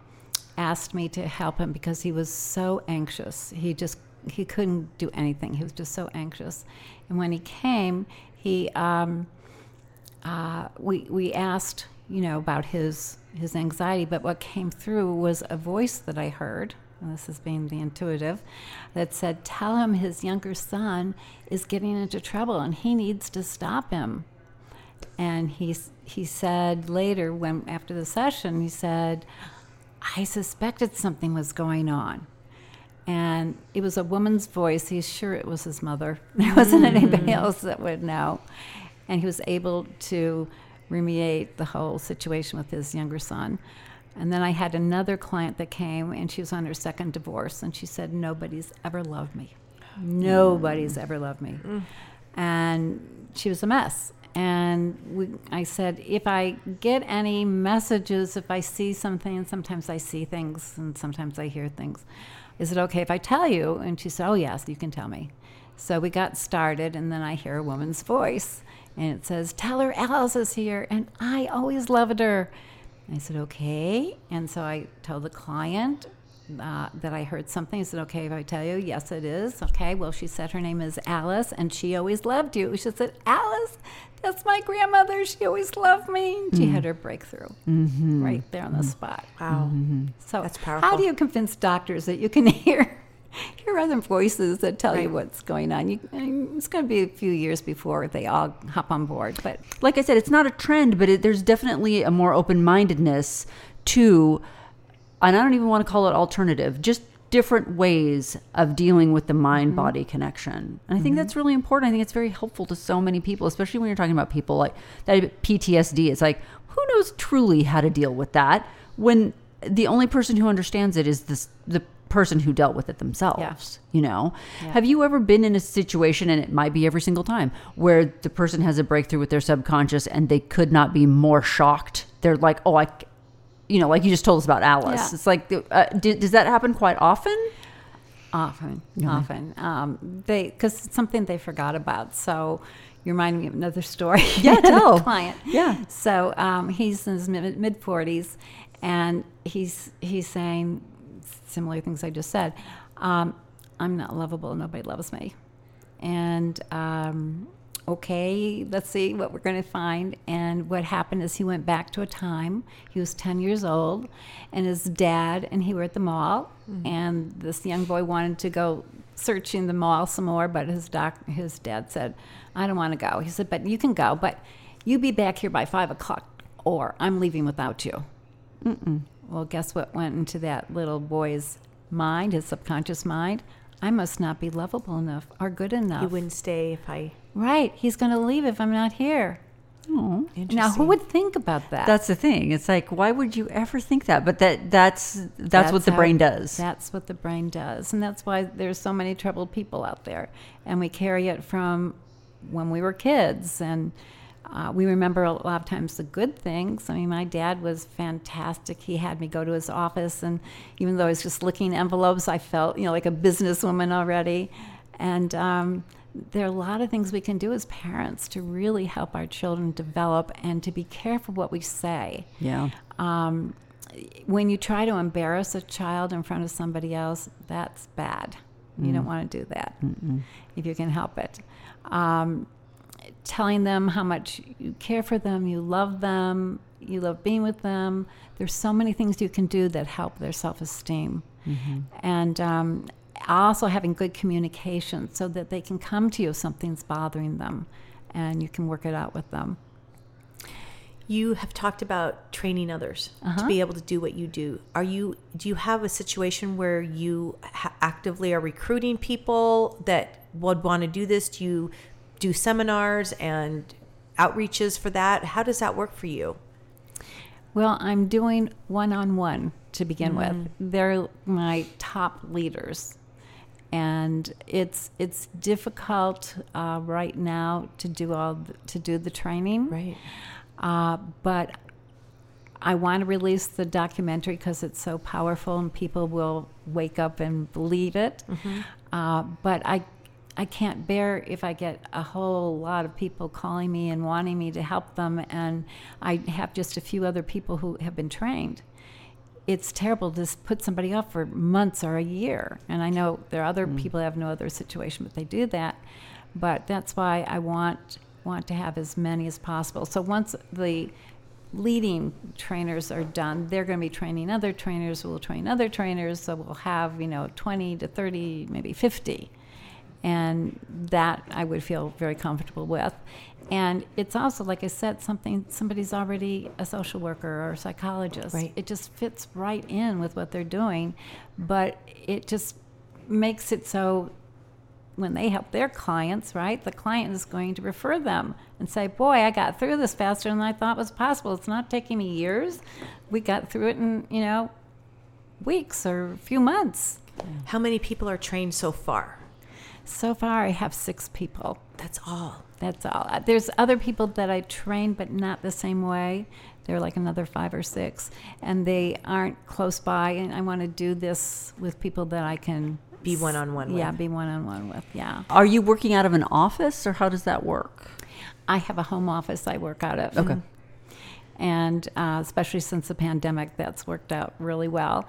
asked me to help him because he was so anxious. He just he couldn't do anything. He was just so anxious. And when he came, he um, uh, we we asked you know about his his anxiety, but what came through was a voice that I heard. And this is being the intuitive, that said, "Tell him his younger son is getting into trouble, and he needs to stop him." And he he said later, when after the session, he said, "I suspected something was going on." and it was a woman's voice. He's sure it was his mother. [laughs] There wasn't anybody else that would know. And he was able to remediate the whole situation with his younger son. And then I had another client that came, and she was on her second divorce, and she said, Nobody's ever loved me. Nobody's ever loved me. Mm. And she was a mess. And we, I said, if I get any messages, if I see something, and sometimes I see things, and sometimes I hear things, is it okay if I tell you? And she said, oh, yes, you can tell me. So we got started, and then I hear a woman's voice, and it says, Tell her Alice is here, and I always loved her. I said, Okay. And so I told the client uh, that I heard something. I said, Okay, if I tell you, yes, it is. Okay. Well, she said her name is Alice, and she always loved you. She said, Alice, that's my grandmother. She always loved me. She mm. had her breakthrough mm-hmm. right there on the spot. Wow. Mm-hmm. So, That's How do you convince doctors that you can [laughs] hear [laughs] hear other voices that tell you what's going on? You, it's going to be a few years before they all hop on board, but like I said, it's not a trend, but it, there's definitely a more open mindedness to, and I don't even want to call it alternative, just different ways of dealing with the mind mm-hmm. body connection. And I think mm-hmm. that's really important. I think it's very helpful to so many people, especially when you're talking about people like that PTSD. It's like, who knows truly how to deal with that when the only person who understands it is this, the person who dealt with it themselves you know have you ever been in a situation and it might be every single time where the person has a breakthrough with their subconscious and they could not be more shocked they're like oh i you know like you just told us about alice Yeah. it's like uh, d- does that happen quite often often, often um, they because it's something they forgot about. So you remind me of another [laughs] story. Yeah, [laughs] tell. client. Yeah. So um, he's in his mid forties, and he's he's saying similar things I just said. Um, I'm not lovable. Nobody loves me. And um, okay, let's see what we're going to find. And what happened is he went back to a time. He was 10 years old, and his dad and he were at the mall. And this young boy wanted to go searching the mall some more, but his doc, his dad said, "I don't want to go." He said, "But you can go, but you be back here by five o'clock, or I'm leaving without you." Well, guess what went into that little boy's mind, his subconscious mind? I must not be lovable enough or good enough. You wouldn't stay if I. Right. He's going to leave if I'm not here. Oh. Now, who would think about that? That's the thing. It's like, why would you ever think that? But that that's that's, what the how- brain does. That's what the brain does. And that's why there's so many troubled people out there. And we carry it from when we were kids. And uh, we remember a lot of times the good things. I mean, my dad was fantastic. He had me go to his office. And even though I was just licking envelopes, I felt, you know, like a businesswoman already. And um, there are a lot of things we can do as parents to really help our children develop and to be careful what we say yeah. um, when you try to embarrass a child in front of somebody else, that's bad. You don't want to do that if you can help it. Um, telling them how much you care for them, you love them, you love being with them. There's so many things you can do that help their self esteem. And um, also having good communication so that they can come to you if something's bothering them and you can work it out with them. You have talked about training others to Uh-huh. be able to do what you do. Are you? Do you have a situation where you ha- actively are recruiting people that would want to do this? Do you do seminars and outreaches for that? How does that work for you? Well, I'm doing one on one to begin Mm. with. They're my top leaders. And it's it's difficult uh, right now to do all th- to do the training, Right. uh, but I want to release the documentary because it's so powerful and people will wake up and believe it. Uh, but I, I can't bear if I get a whole lot of people calling me and wanting me to help them, and I have just a few other people who have been trained. It's terrible to put somebody off for months or a year. And I know there are other mm. people who have no other situation, but they do that. But that's why I want want to have as many as possible. So once the leading trainers are done, they're going to be training other trainers We'll train other trainers. So we'll have, you know, 20 to 30, maybe 50. And that I would feel very comfortable with. And it's also, like I said, something somebody's already a social worker or a psychologist. Right. It just fits right in with what they're doing. But it just makes it so when they help their clients, right, the client is going to refer them and say, Boy, I got through this faster than I thought was possible. It's not taking me years. We got through it in, you know, weeks or a few months. How many people are trained so far? So far, I have six people. That's all. That's all. Uh, There's other people that I train, but not the same way. They're like another five or six, and they aren't close by. And I want to do this with people that I can Be one-on-one with. Yeah, be one on one with. Yeah. Are you working out of an office, or how does that work? I have a home office I work out of. Okay. And uh, especially since the pandemic, that's worked out really well.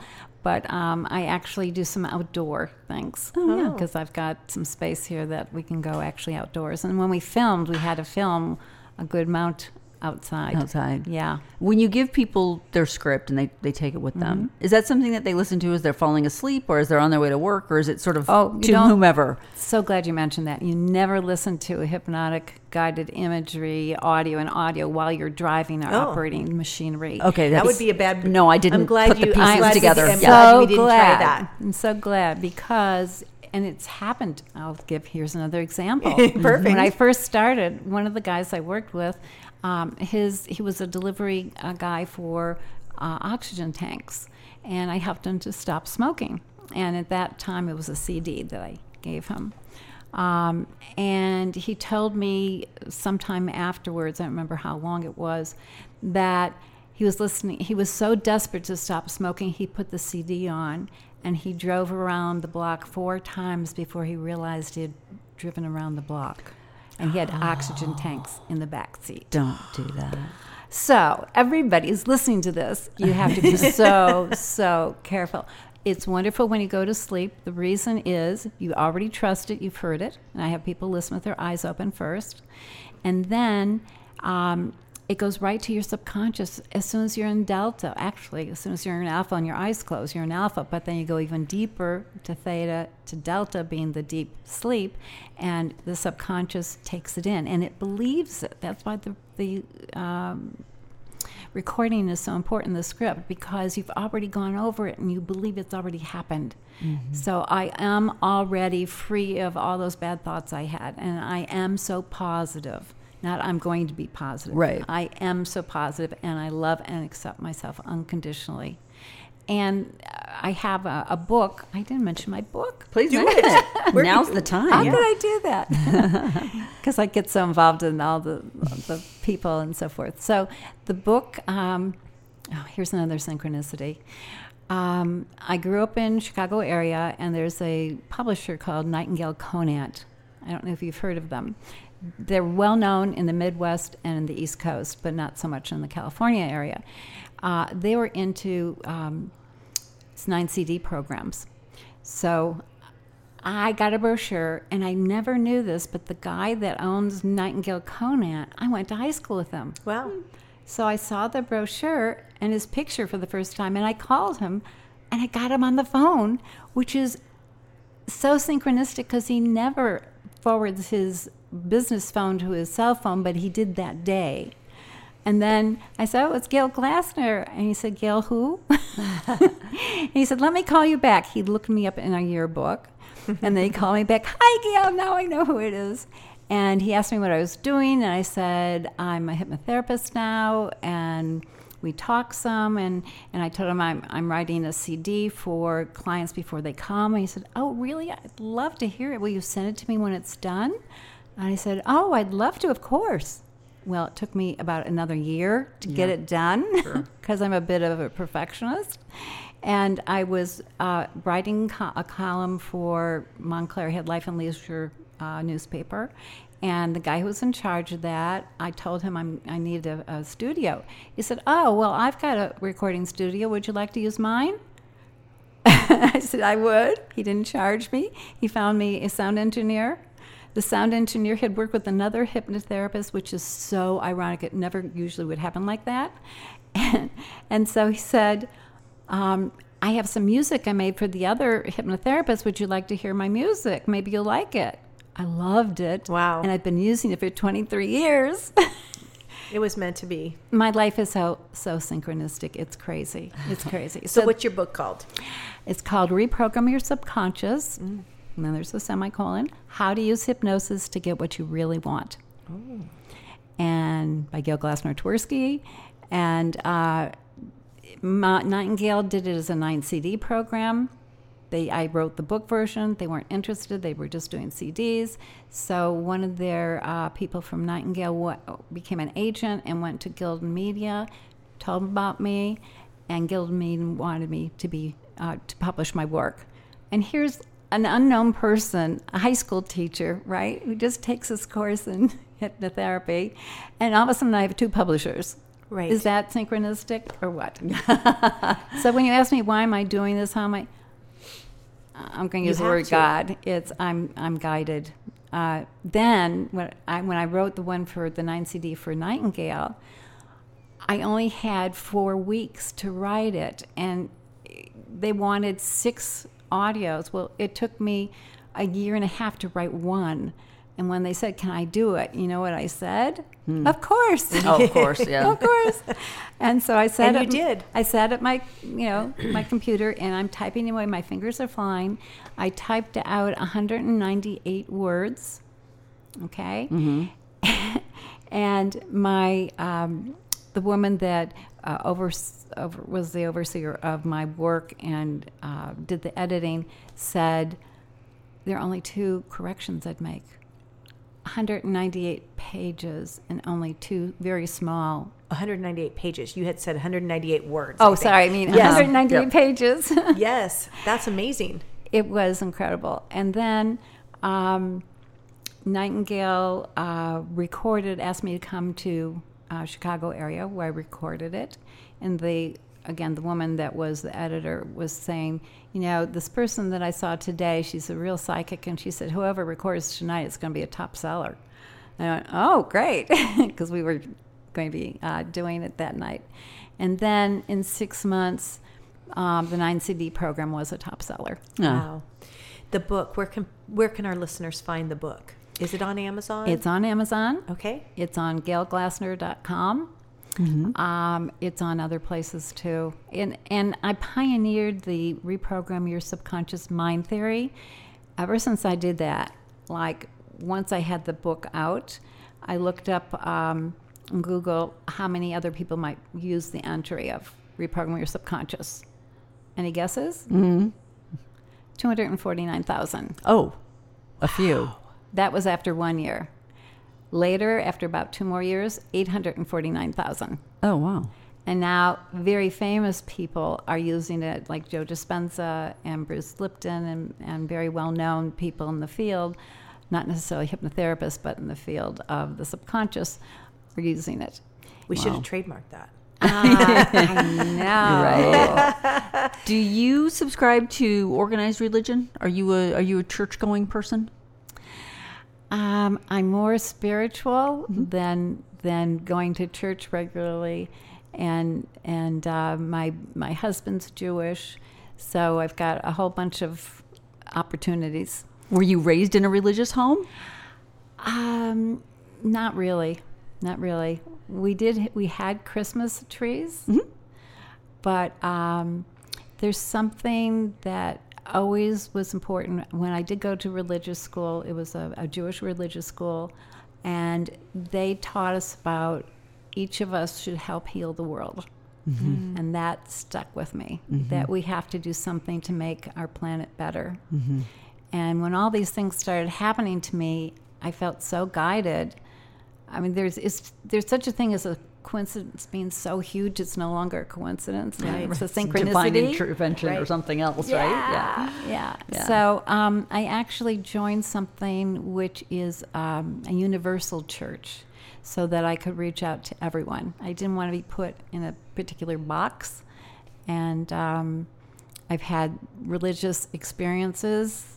But um, I actually do some outdoor things. Oh, yeah. Because I've got some space here that we can go actually outdoors. And when we filmed, we had to film a good amount outside. Outside. Yeah. When you give people their script and they, they take it with them, Mm-hmm. is that something that they listen to as they're falling asleep, or as they're on their way to work, or is it sort of Oh, to don't- whomever? So glad you mentioned that. You never listen to a hypnotic guided imagery, audio, and audio while you're driving or Oh. operating machinery. Okay, That would be a bad. No, I didn't I'm glad put the you. pieces I'm glad together. I'm Yeah. glad we didn't try that. I'm so glad because, and it's happened. I'll give here's another example. [laughs] Perfect. When I first started, one of the guys I worked with, um, his he was a delivery uh, guy for uh, oxygen tanks, and I helped him to stop smoking. And at that time, it was a CD that I gave him. Um, and he told me sometime afterwards, I don't remember how long it was, that he was listening. He was so desperate to stop smoking, he put the CD on and he drove around the block four times before he realized he had driven around the block. And he had oxygen tanks in the back seat. Don't do that. So, everybody's listening to this. You have to be [laughs] so, so careful. It's wonderful when you go to sleep. The reason is you already trust it, you've heard it. And I have people listen with their eyes open first. And then um, it goes right to your subconscious as soon as you're in delta. Actually, as soon as you're in alpha and your eyes close, you're in alpha. But then you go even deeper to theta, to delta, being the deep sleep, and the subconscious takes it in and it believes it. That's why the, the um, recording is so important the script because you've already gone over it and you believe it's already happened so i am already free of all those bad thoughts i had and i am so positive not i'm going to be positive Right. i am so positive and i love and accept myself unconditionally and i have a, a book i didn't mention my book Please [laughs] do it. Now's the time. how time. could I do that? [laughs] Because I get so involved in all the the people and so forth. So the book. Um, oh, here's another synchronicity. Um, I grew up in Chicago area, and there's a publisher called Nightingale Conant. I don't know if you've heard of them. They're well known in the Midwest and in the East Coast, but not so much in the California area. Uh, they were into um, nine CD programs. So I got a brochure, and I never knew this, but the guy that owns Nightingale Conant, I went to high school with him. Wow. So I saw the brochure and his picture for the first time, and I called him, and I got him on the phone, which is so synchronistic because he never forwards his business phone to his cell phone, but he did that day. And then I said, Oh, it's Gail Glassner. And he said, Gail, who? [laughs] he said, Let me call you back. He looked me up in a yearbook. and then he called me back, Hi, Gail. Now I know who it is. And he asked me what I was doing. And I said, I'm a hypnotherapist now. And we talked some. And, and I told him I'm, I'm writing a CD for clients before they come. And he said, Oh, really? I'd love to hear it. Will you send it to me when it's done? And I said, Oh, I'd love to, of course. Well, it took me about another year to get it done because [laughs] I'm a bit of a perfectionist. And I was uh, writing co- a column for Montclair Head Life and Leisure uh, newspaper. And the guy who was in charge of that, I told him I'm, I needed a, a studio. He said, Oh, well, I've got a recording studio. Would you like to use mine? [laughs] I said I would. He didn't charge me. He found me a sound engineer. The sound engineer had worked with another hypnotherapist, which is so ironic. It never usually would happen like that. And, [laughs] and so he said, um, I have some music I made for the other hypnotherapist. Would you like to hear my music? Maybe you'll like it. I loved it. Wow. And I've been using it for 23 years. [laughs] It was meant to be. my life is so so synchronistic. It's crazy. It's [laughs] crazy. So, what's your book called? It's called Reprogram Your Subconscious. And then there's a semicolon. How to use hypnosis to get what you really want. And by Gail Glassner Tversky. And uh, Ma- Nightingale did it as a nine CD program. They, I wrote the book version. They weren't interested. They were just doing CDs. So one of their uh, people from Nightingale wa- became an agent and went to Gildan Media, told them about me, and Gildan Media wanted me to be uh, to publish my work. And here's an unknown person, a high school teacher, right, who just takes this course in [laughs] hypnotherapy, and all of a sudden I have two publishers. Right. Is that synchronistic or what? [laughs] so when you ask me why am I doing this, how am I? I'm going to use the word to. God. It's I'm I'm guided. Uh, then when I when I wrote the one for the nine CD for Nightingale, I only had four weeks to write it, and they wanted six audios. Well, it took me a year and a half to write one. And when they said, "Can I do it?" You know what I said? Of course. Oh, of course, yeah. [laughs] of course. And so I said, And you did. I sat at my, you know, my computer, and I'm typing away. My fingers are flying. I typed out 198 words. Okay. [laughs] and my um, the woman that uh, over, over was the overseer of my work and uh, did the editing said there are only two corrections I'd make. 198 pages and only two very small 198 pages. You had said 198 words. Oh, I sorry. I mean, Yes. 198 Yep. pages. [laughs] yes, that's amazing. it was incredible. And then um, Nightingale uh, recorded, asked me to come to uh, Chicago area where I recorded it, and the again, the woman that was the editor was saying, you know, this person that I saw today, she's a real psychic, and she said, whoever records tonight is going to be a top seller. And I went, oh, great, [laughs] because we were going to be uh, doing it that night. And then in six months, um, the nine CD program was a top seller. Yeah. Wow. The book, where can where can our listeners find the book? Is it on Amazon? It's on Amazon. okay. It's on gailglassner.com. Um, it's on other places too. And, and I pioneered the reprogram your subconscious mind theory. Ever since I did that, like once I had the book out, I looked up um, on Google how many other people might use the entry of reprogram your subconscious. Any guesses? Mm-hmm. 249,000. Oh, a few. That was after one year. Later, after about two more years, 849,000. Oh, wow. And now, very famous people are using it, like Joe Dispenza and Bruce Lipton, and, and very well known people in the field, not necessarily hypnotherapists, but in the field of the subconscious, are using it. We should have trademarked that. Ah, I [laughs] know. Right. Do you subscribe to organized religion? Are you a are you a church going person? Um, I'm more spiritual than than going to church regularly, and and uh, my my husband's Jewish, so I've got a whole bunch of opportunities. Were you raised in a religious home? Um, not really, not really. We did we had Christmas trees, but um, there's something that always was important when I did go to religious school. It was a, a Jewish religious school, and they taught us about each of us should help heal the world. Mm-hmm. Mm-hmm. And that stuck with me mm-hmm. that we have to do something to make our planet better. And when all these things started happening to me, I felt so guided. I mean, there's it's, there's such a thing as a coincidence being so huge, it's no longer a coincidence. Right. [laughs] It's a synchronicity. Divine intervention or something else, right? Yeah. yeah. Yeah. So um, I actually joined something which is um, a universal church so that I could reach out to everyone. I didn't want to be put in a particular box. And um, I've had religious experiences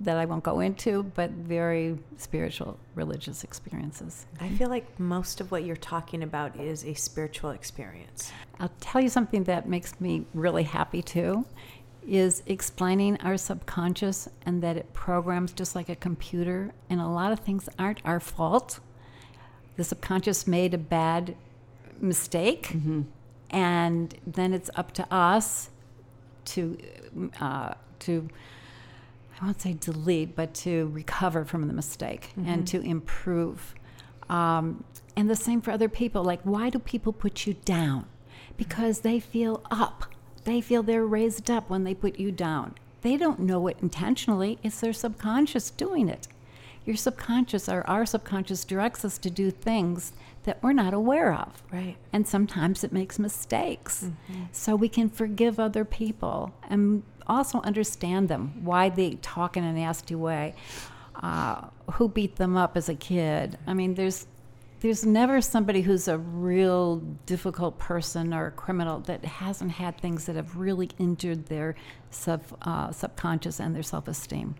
that I won't go into, but very spiritual religious experiences. I feel like most of what you're talking about is a spiritual experience. I'll tell you something that makes me really happy too is explaining our subconscious and that it programs just like a computer and a lot of things aren't our fault. The subconscious made a bad mistake and then it's up to us to uh, to I won't say delete, but to recover from the mistake and to improve. Um, and the same for other people. Like, why do people put you down? Because they feel up. They feel they're raised up when they put you down. They don't know it intentionally, it's their subconscious doing it. Your subconscious or our subconscious directs us to do things that we're not aware of. Right. And sometimes it makes mistakes. So we can forgive other people and also understand them, why they talk in a nasty way, uh, who beat them up as a kid. I mean, there's there's never somebody who's a real difficult person or a criminal that hasn't had things that have really injured their sub, uh, subconscious and their self-esteem.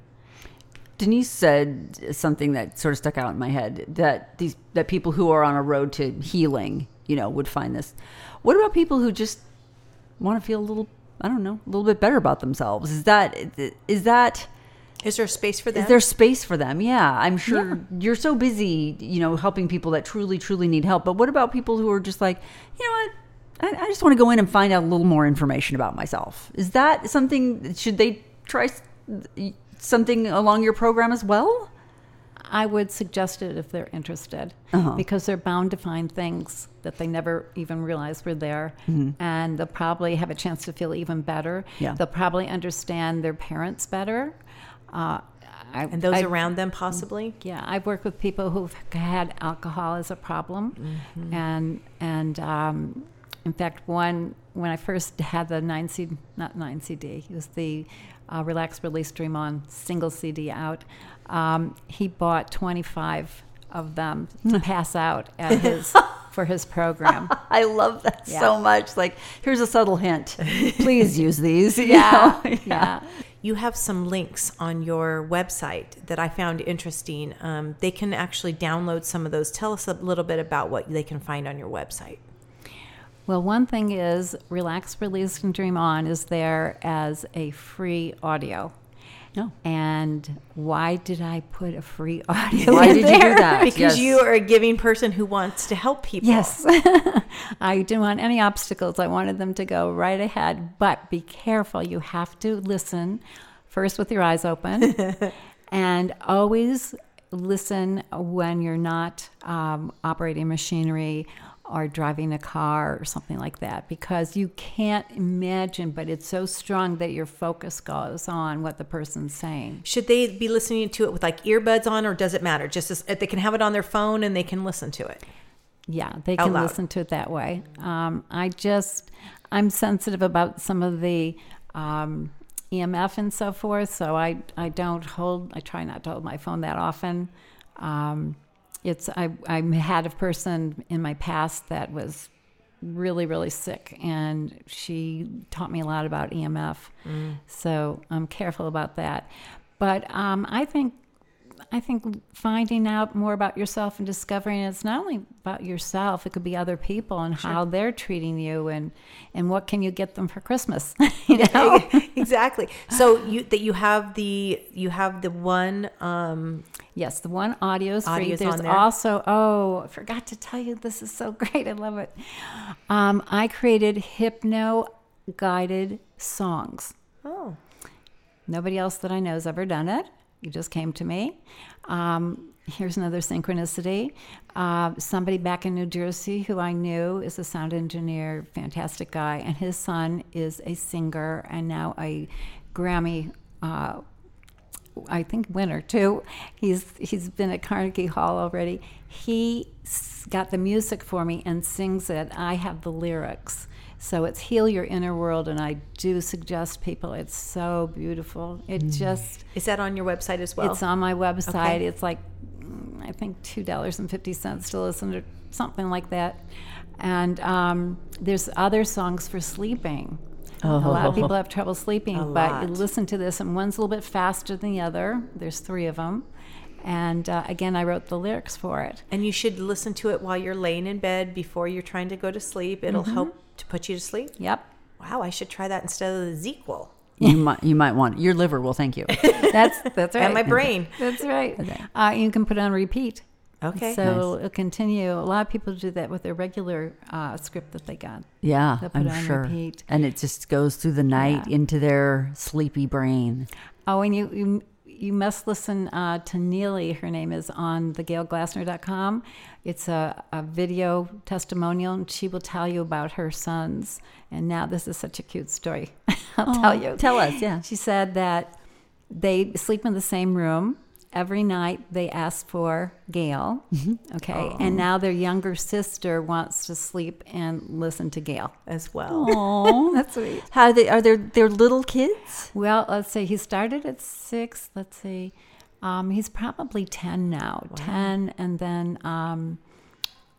Denise said something that sort of stuck out in my head that these that people who are on a road to healing, you know, would find this. What about people who just want to feel a little, I don't know, a little bit better about themselves? Is that is that Is there space for them? Is there space for them? Yeah, I'm sure you're so busy, you know, helping people that truly truly need help. But what about people who are just like, you know what? I, I just want to go in and find out a little more information about myself. Is that something? Should they try something along your program as well? I would suggest it if they're interested Uh-huh. because they're bound to find things that they never even realized were there. And they'll probably have a chance to feel even better. Yeah. They'll probably understand their parents better. Uh, I, and those I- around them possibly? yeah, I've worked with people who've had alcohol as a problem, and and um, in fact, one when I first had the nine CD, not nine CD, it was the uh, Relax Release Dream On single CD out. Um, he bought twenty five of them to [laughs] pass out at his [laughs] for his program. I love that Yeah. so much. Like, here's a subtle hint. [laughs] Please use these. you yeah, know? yeah. You have some links on your website that I found interesting. Um, they can actually download some of those. Tell us a little bit about what they can find on your website. Well, one thing is Relax, Release, and Dream On is there as a free audio. No. And why did I put a free [laughs] audio? Why did you do that? [laughs] Because Yes. you are a giving person who wants to help people. Yes. [laughs] I didn't want any obstacles. I wanted them to go right ahead. But be careful. You have to listen first with your eyes open and always listen when you're not um, operating machinery or driving a car or something like that because you can't imagine, but it's so strong that your focus goes on what the person's saying. Should they be listening to it with like earbuds on, or does it matter? Just as, they can have it on their phone and they can listen to it. Yeah, they can listen to it that way. Um, I just, I'm sensitive about some of the um, EMF and so forth, so I, I don't hold, I try not to hold my phone that often. Um, it's, I, I had a person in my past that was really, really sick, and she taught me a lot about EMF. So I'm careful about that. But um, I think I think finding out more about yourself and discovering it's not only about yourself, it could be other people and how they're treating you and and what can you get them for Christmas. [laughs] you know? [laughs] exactly. So you that you have the you have the one um, yes, the one audio is free. Audio's There's there. also oh, I forgot to tell you this is so [laughs] great. I love it. Um, I created hypno guided songs. oh Nobody else that I know has ever done it. You just came to me. Um, here's another synchronicity. Uh, somebody back in New Jersey who I knew is a sound engineer, fantastic guy, and his son is a singer and now a Grammy. Uh, I think winner too. He's he's been at Carnegie Hall already. He got the music for me and sings it. I have the lyrics. So it's heal your inner world, and I do suggest people. It's so beautiful. It just is that on your website as well? it's on my website. Okay. It's like mm, I think two dollars and fifty cents to listen to something like that. And um, there's other songs for sleeping. A lot of people have trouble sleeping, A but you listen to this, and one's a little bit faster than the other. There's three of them, and uh, again, I wrote the lyrics for it. and you should listen to it while you're laying in bed before you're trying to go to sleep. It'll Mm-hmm. help to put you to sleep. Yep, Wow, I should try that instead of the ZzzQuil You might you might want your liver will thank you. [laughs] that's that's right. and my brain. [laughs] That's right. Uh, you can put it on repeat. Okay. So Nice. it'll continue. A lot of people do that with their regular uh, script that they got. Yeah, They'll put I'm it on sure. repeat. And it just goes through the night Yeah. into their sleepy brain. Oh, and you you, you must listen uh, to Neely. Her name is on thegailglassner.com. It's a, a video testimonial, and she will tell you about her sons. And now this is such a cute story. [laughs] I'll tell you. Oh, Tell us, yeah. She said that they sleep in the same room. Every night they ask for Gail. Mm-hmm. Okay. And now their younger sister wants to sleep and listen to Gail. as well. Oh, [laughs] That's sweet. how they are they they're little kids? Well, let's see. He started at six. Let's see. Um, he's probably 10 now. 10 and then um,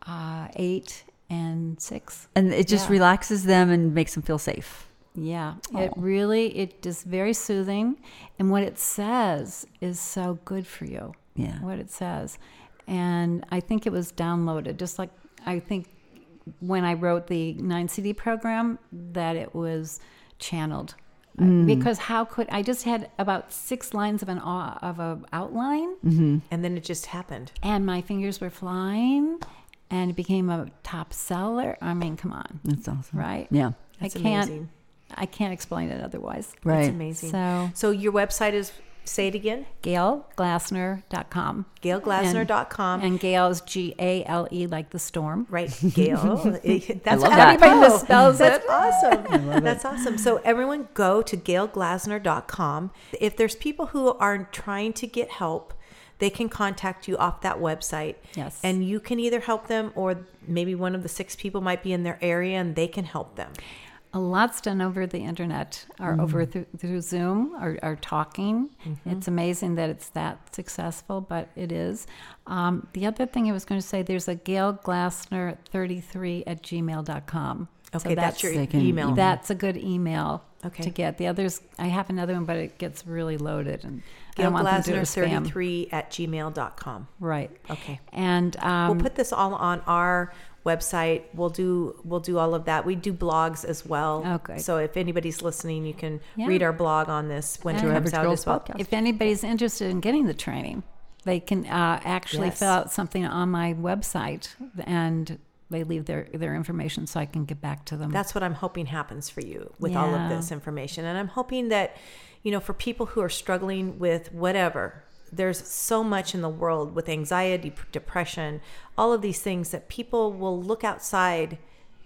uh, eight and six. And it just Yeah. relaxes them and makes them feel safe. Yeah, it really it is very soothing, and what it says is so good for you. Yeah. what it says, and I think it was downloaded. Just like I think when I wrote the nine CD program, that it was channeled. Mm. Because how could I just had about six lines of an of a outline, And then it just happened. and my fingers were flying, and it became a top seller. I mean, come on, That's awesome. right? Yeah. That's I can't. amazing. I can't explain it otherwise. Right. That's amazing. So So your website is say it again. GailGlassner.com. GailGlassner.com. And Gail is G A L E like the storm. Right, Gail. [laughs] [laughs] That's love how that. everybody Everybody misspells That's it. awesome. [laughs] That's awesome. So everyone go to gailglassner.com. If there's people who are trying to get help, they can contact you off that website. Yes. And you can either help them or maybe one of the six people might be in their area and they can help them. A lot's done over the internet or over through, through Zoom or, or talking. It's amazing that it's that successful, but it is. Um, the other thing I was going to say, there's a Gail Glassner 33 at gmail.com. Okay, that's, your They email. email. That's a good email Okay. to get. The others, I have another one, but it gets really loaded. And I Gail don't want them to do Glassner spam. 33 at gmail.com. Right. Okay. And um, We'll put this all on our website. We'll do we'll do all of that. We do blogs as well. Okay. So if anybody's listening, you can Yeah. read our blog on this when it comes out as well. Podcast. if anybody's interested in getting the training, they can uh, actually Yes. fill out something on my website and they leave their, their information so I can get back to them. That's what I'm hoping happens for you with all of this information. And I'm hoping that, you know, for people who are struggling with whatever, there's so much in the world with anxiety, depression, all of these things that people will look outside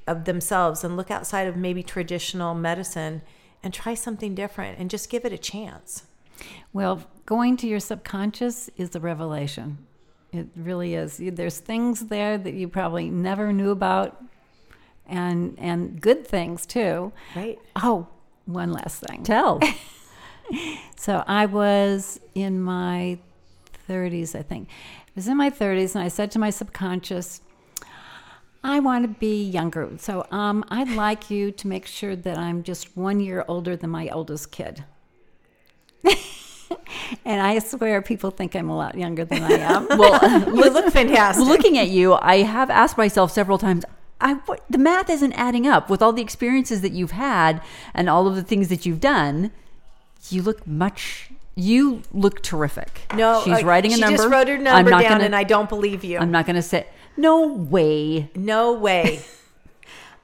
of themselves and look outside of maybe traditional medicine and try something different and just give it a chance. Well, going to your subconscious is a revelation. It really is. There's things there that you probably never knew about, and and good things too. Right? Oh, one last thing. Tell. [laughs] So I was in my 30s, I think. I was in my 30s, and I said to my subconscious, I want to be younger. So um, I'd like you to make sure that I'm just one year older than my oldest kid. [laughs] and I swear people think I'm a lot younger than I am. [laughs] well, [laughs] You look fantastic. looking at you, I have asked myself several times. I what, the math isn't adding up with all the experiences that you've had and all of the things that you've done. You look much. You look terrific. no, she's uh, writing a she number. She just wrote her I'm number not down, gonna, and I don't believe you. I'm not going to say. No way. no way. [laughs]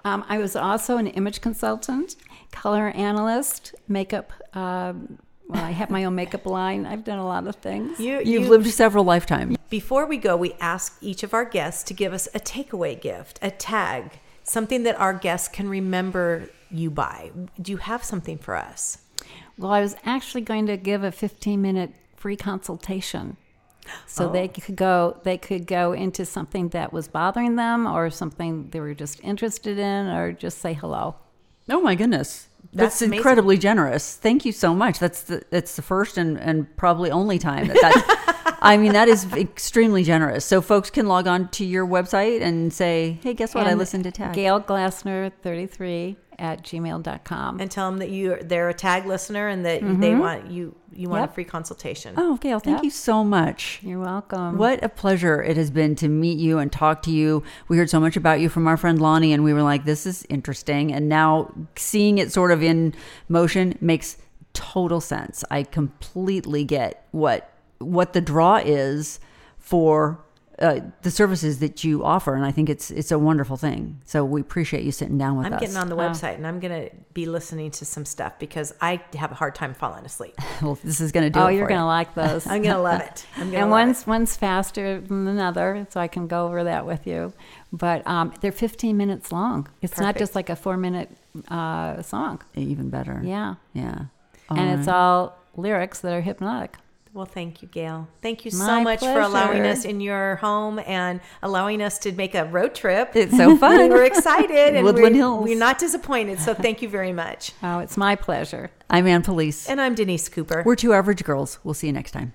Um, I was also an image consultant, color analyst, makeup. Um, well, I have my own makeup line. I've done a lot of things. You, You've you- lived several lifetimes. Before we go, we ask each of our guests to give us a takeaway gift, a tag, something that our guests can remember you by. Do you have something for us? Well, I was actually going to give a 15 minute free consultation. So they oh. could go they could go into something that was bothering them or something they were just interested in or just say hello. Oh my goodness. That's That's, incredibly generous. Thank you so much. That's the that's the first and, and probably only time that that's [laughs] I mean that is extremely generous. So folks can log on to your website and say, "Hey, guess what? I listened to Tag." Gail Glassner 33 at gmail.com. And tell them that you they're a tag listener and that they mm-hmm. want you you want Yep. a free consultation. Oh, Gail, thank Yep. you so much. You're welcome. What a pleasure it has been to meet you and talk to you. We heard so much about you from our friend Lonnie, and we were like, this is interesting. And now seeing it sort of in motion makes total sense. I completely get what what the draw is for uh, the services that you offer, and I think it's it's a wonderful thing. So we appreciate you sitting down with us. I'm getting on the Wow. website and I'm going to be listening to some stuff because I have a hard time falling asleep. [laughs] well, this is going to do oh, it you're going to like those. [laughs] I'm going to love it. [laughs] I'm going to and love one's one's faster than another, so I can go over that with you. But um, they're 15 minutes long. It's not just like a four minute uh, song. even better. Yeah, yeah. and it's all lyrics that are hypnotic. Well, thank you, Gail. Thank you so My much for allowing us in your home and allowing us to make a road trip. It's so [laughs] fun. we're excited and Woodland we're, Hills. we're not disappointed. So thank you very much. [laughs] Oh, it's my pleasure. I'm Ann Police. And I'm Denise Cooper. We're two average girls. We'll see you next time.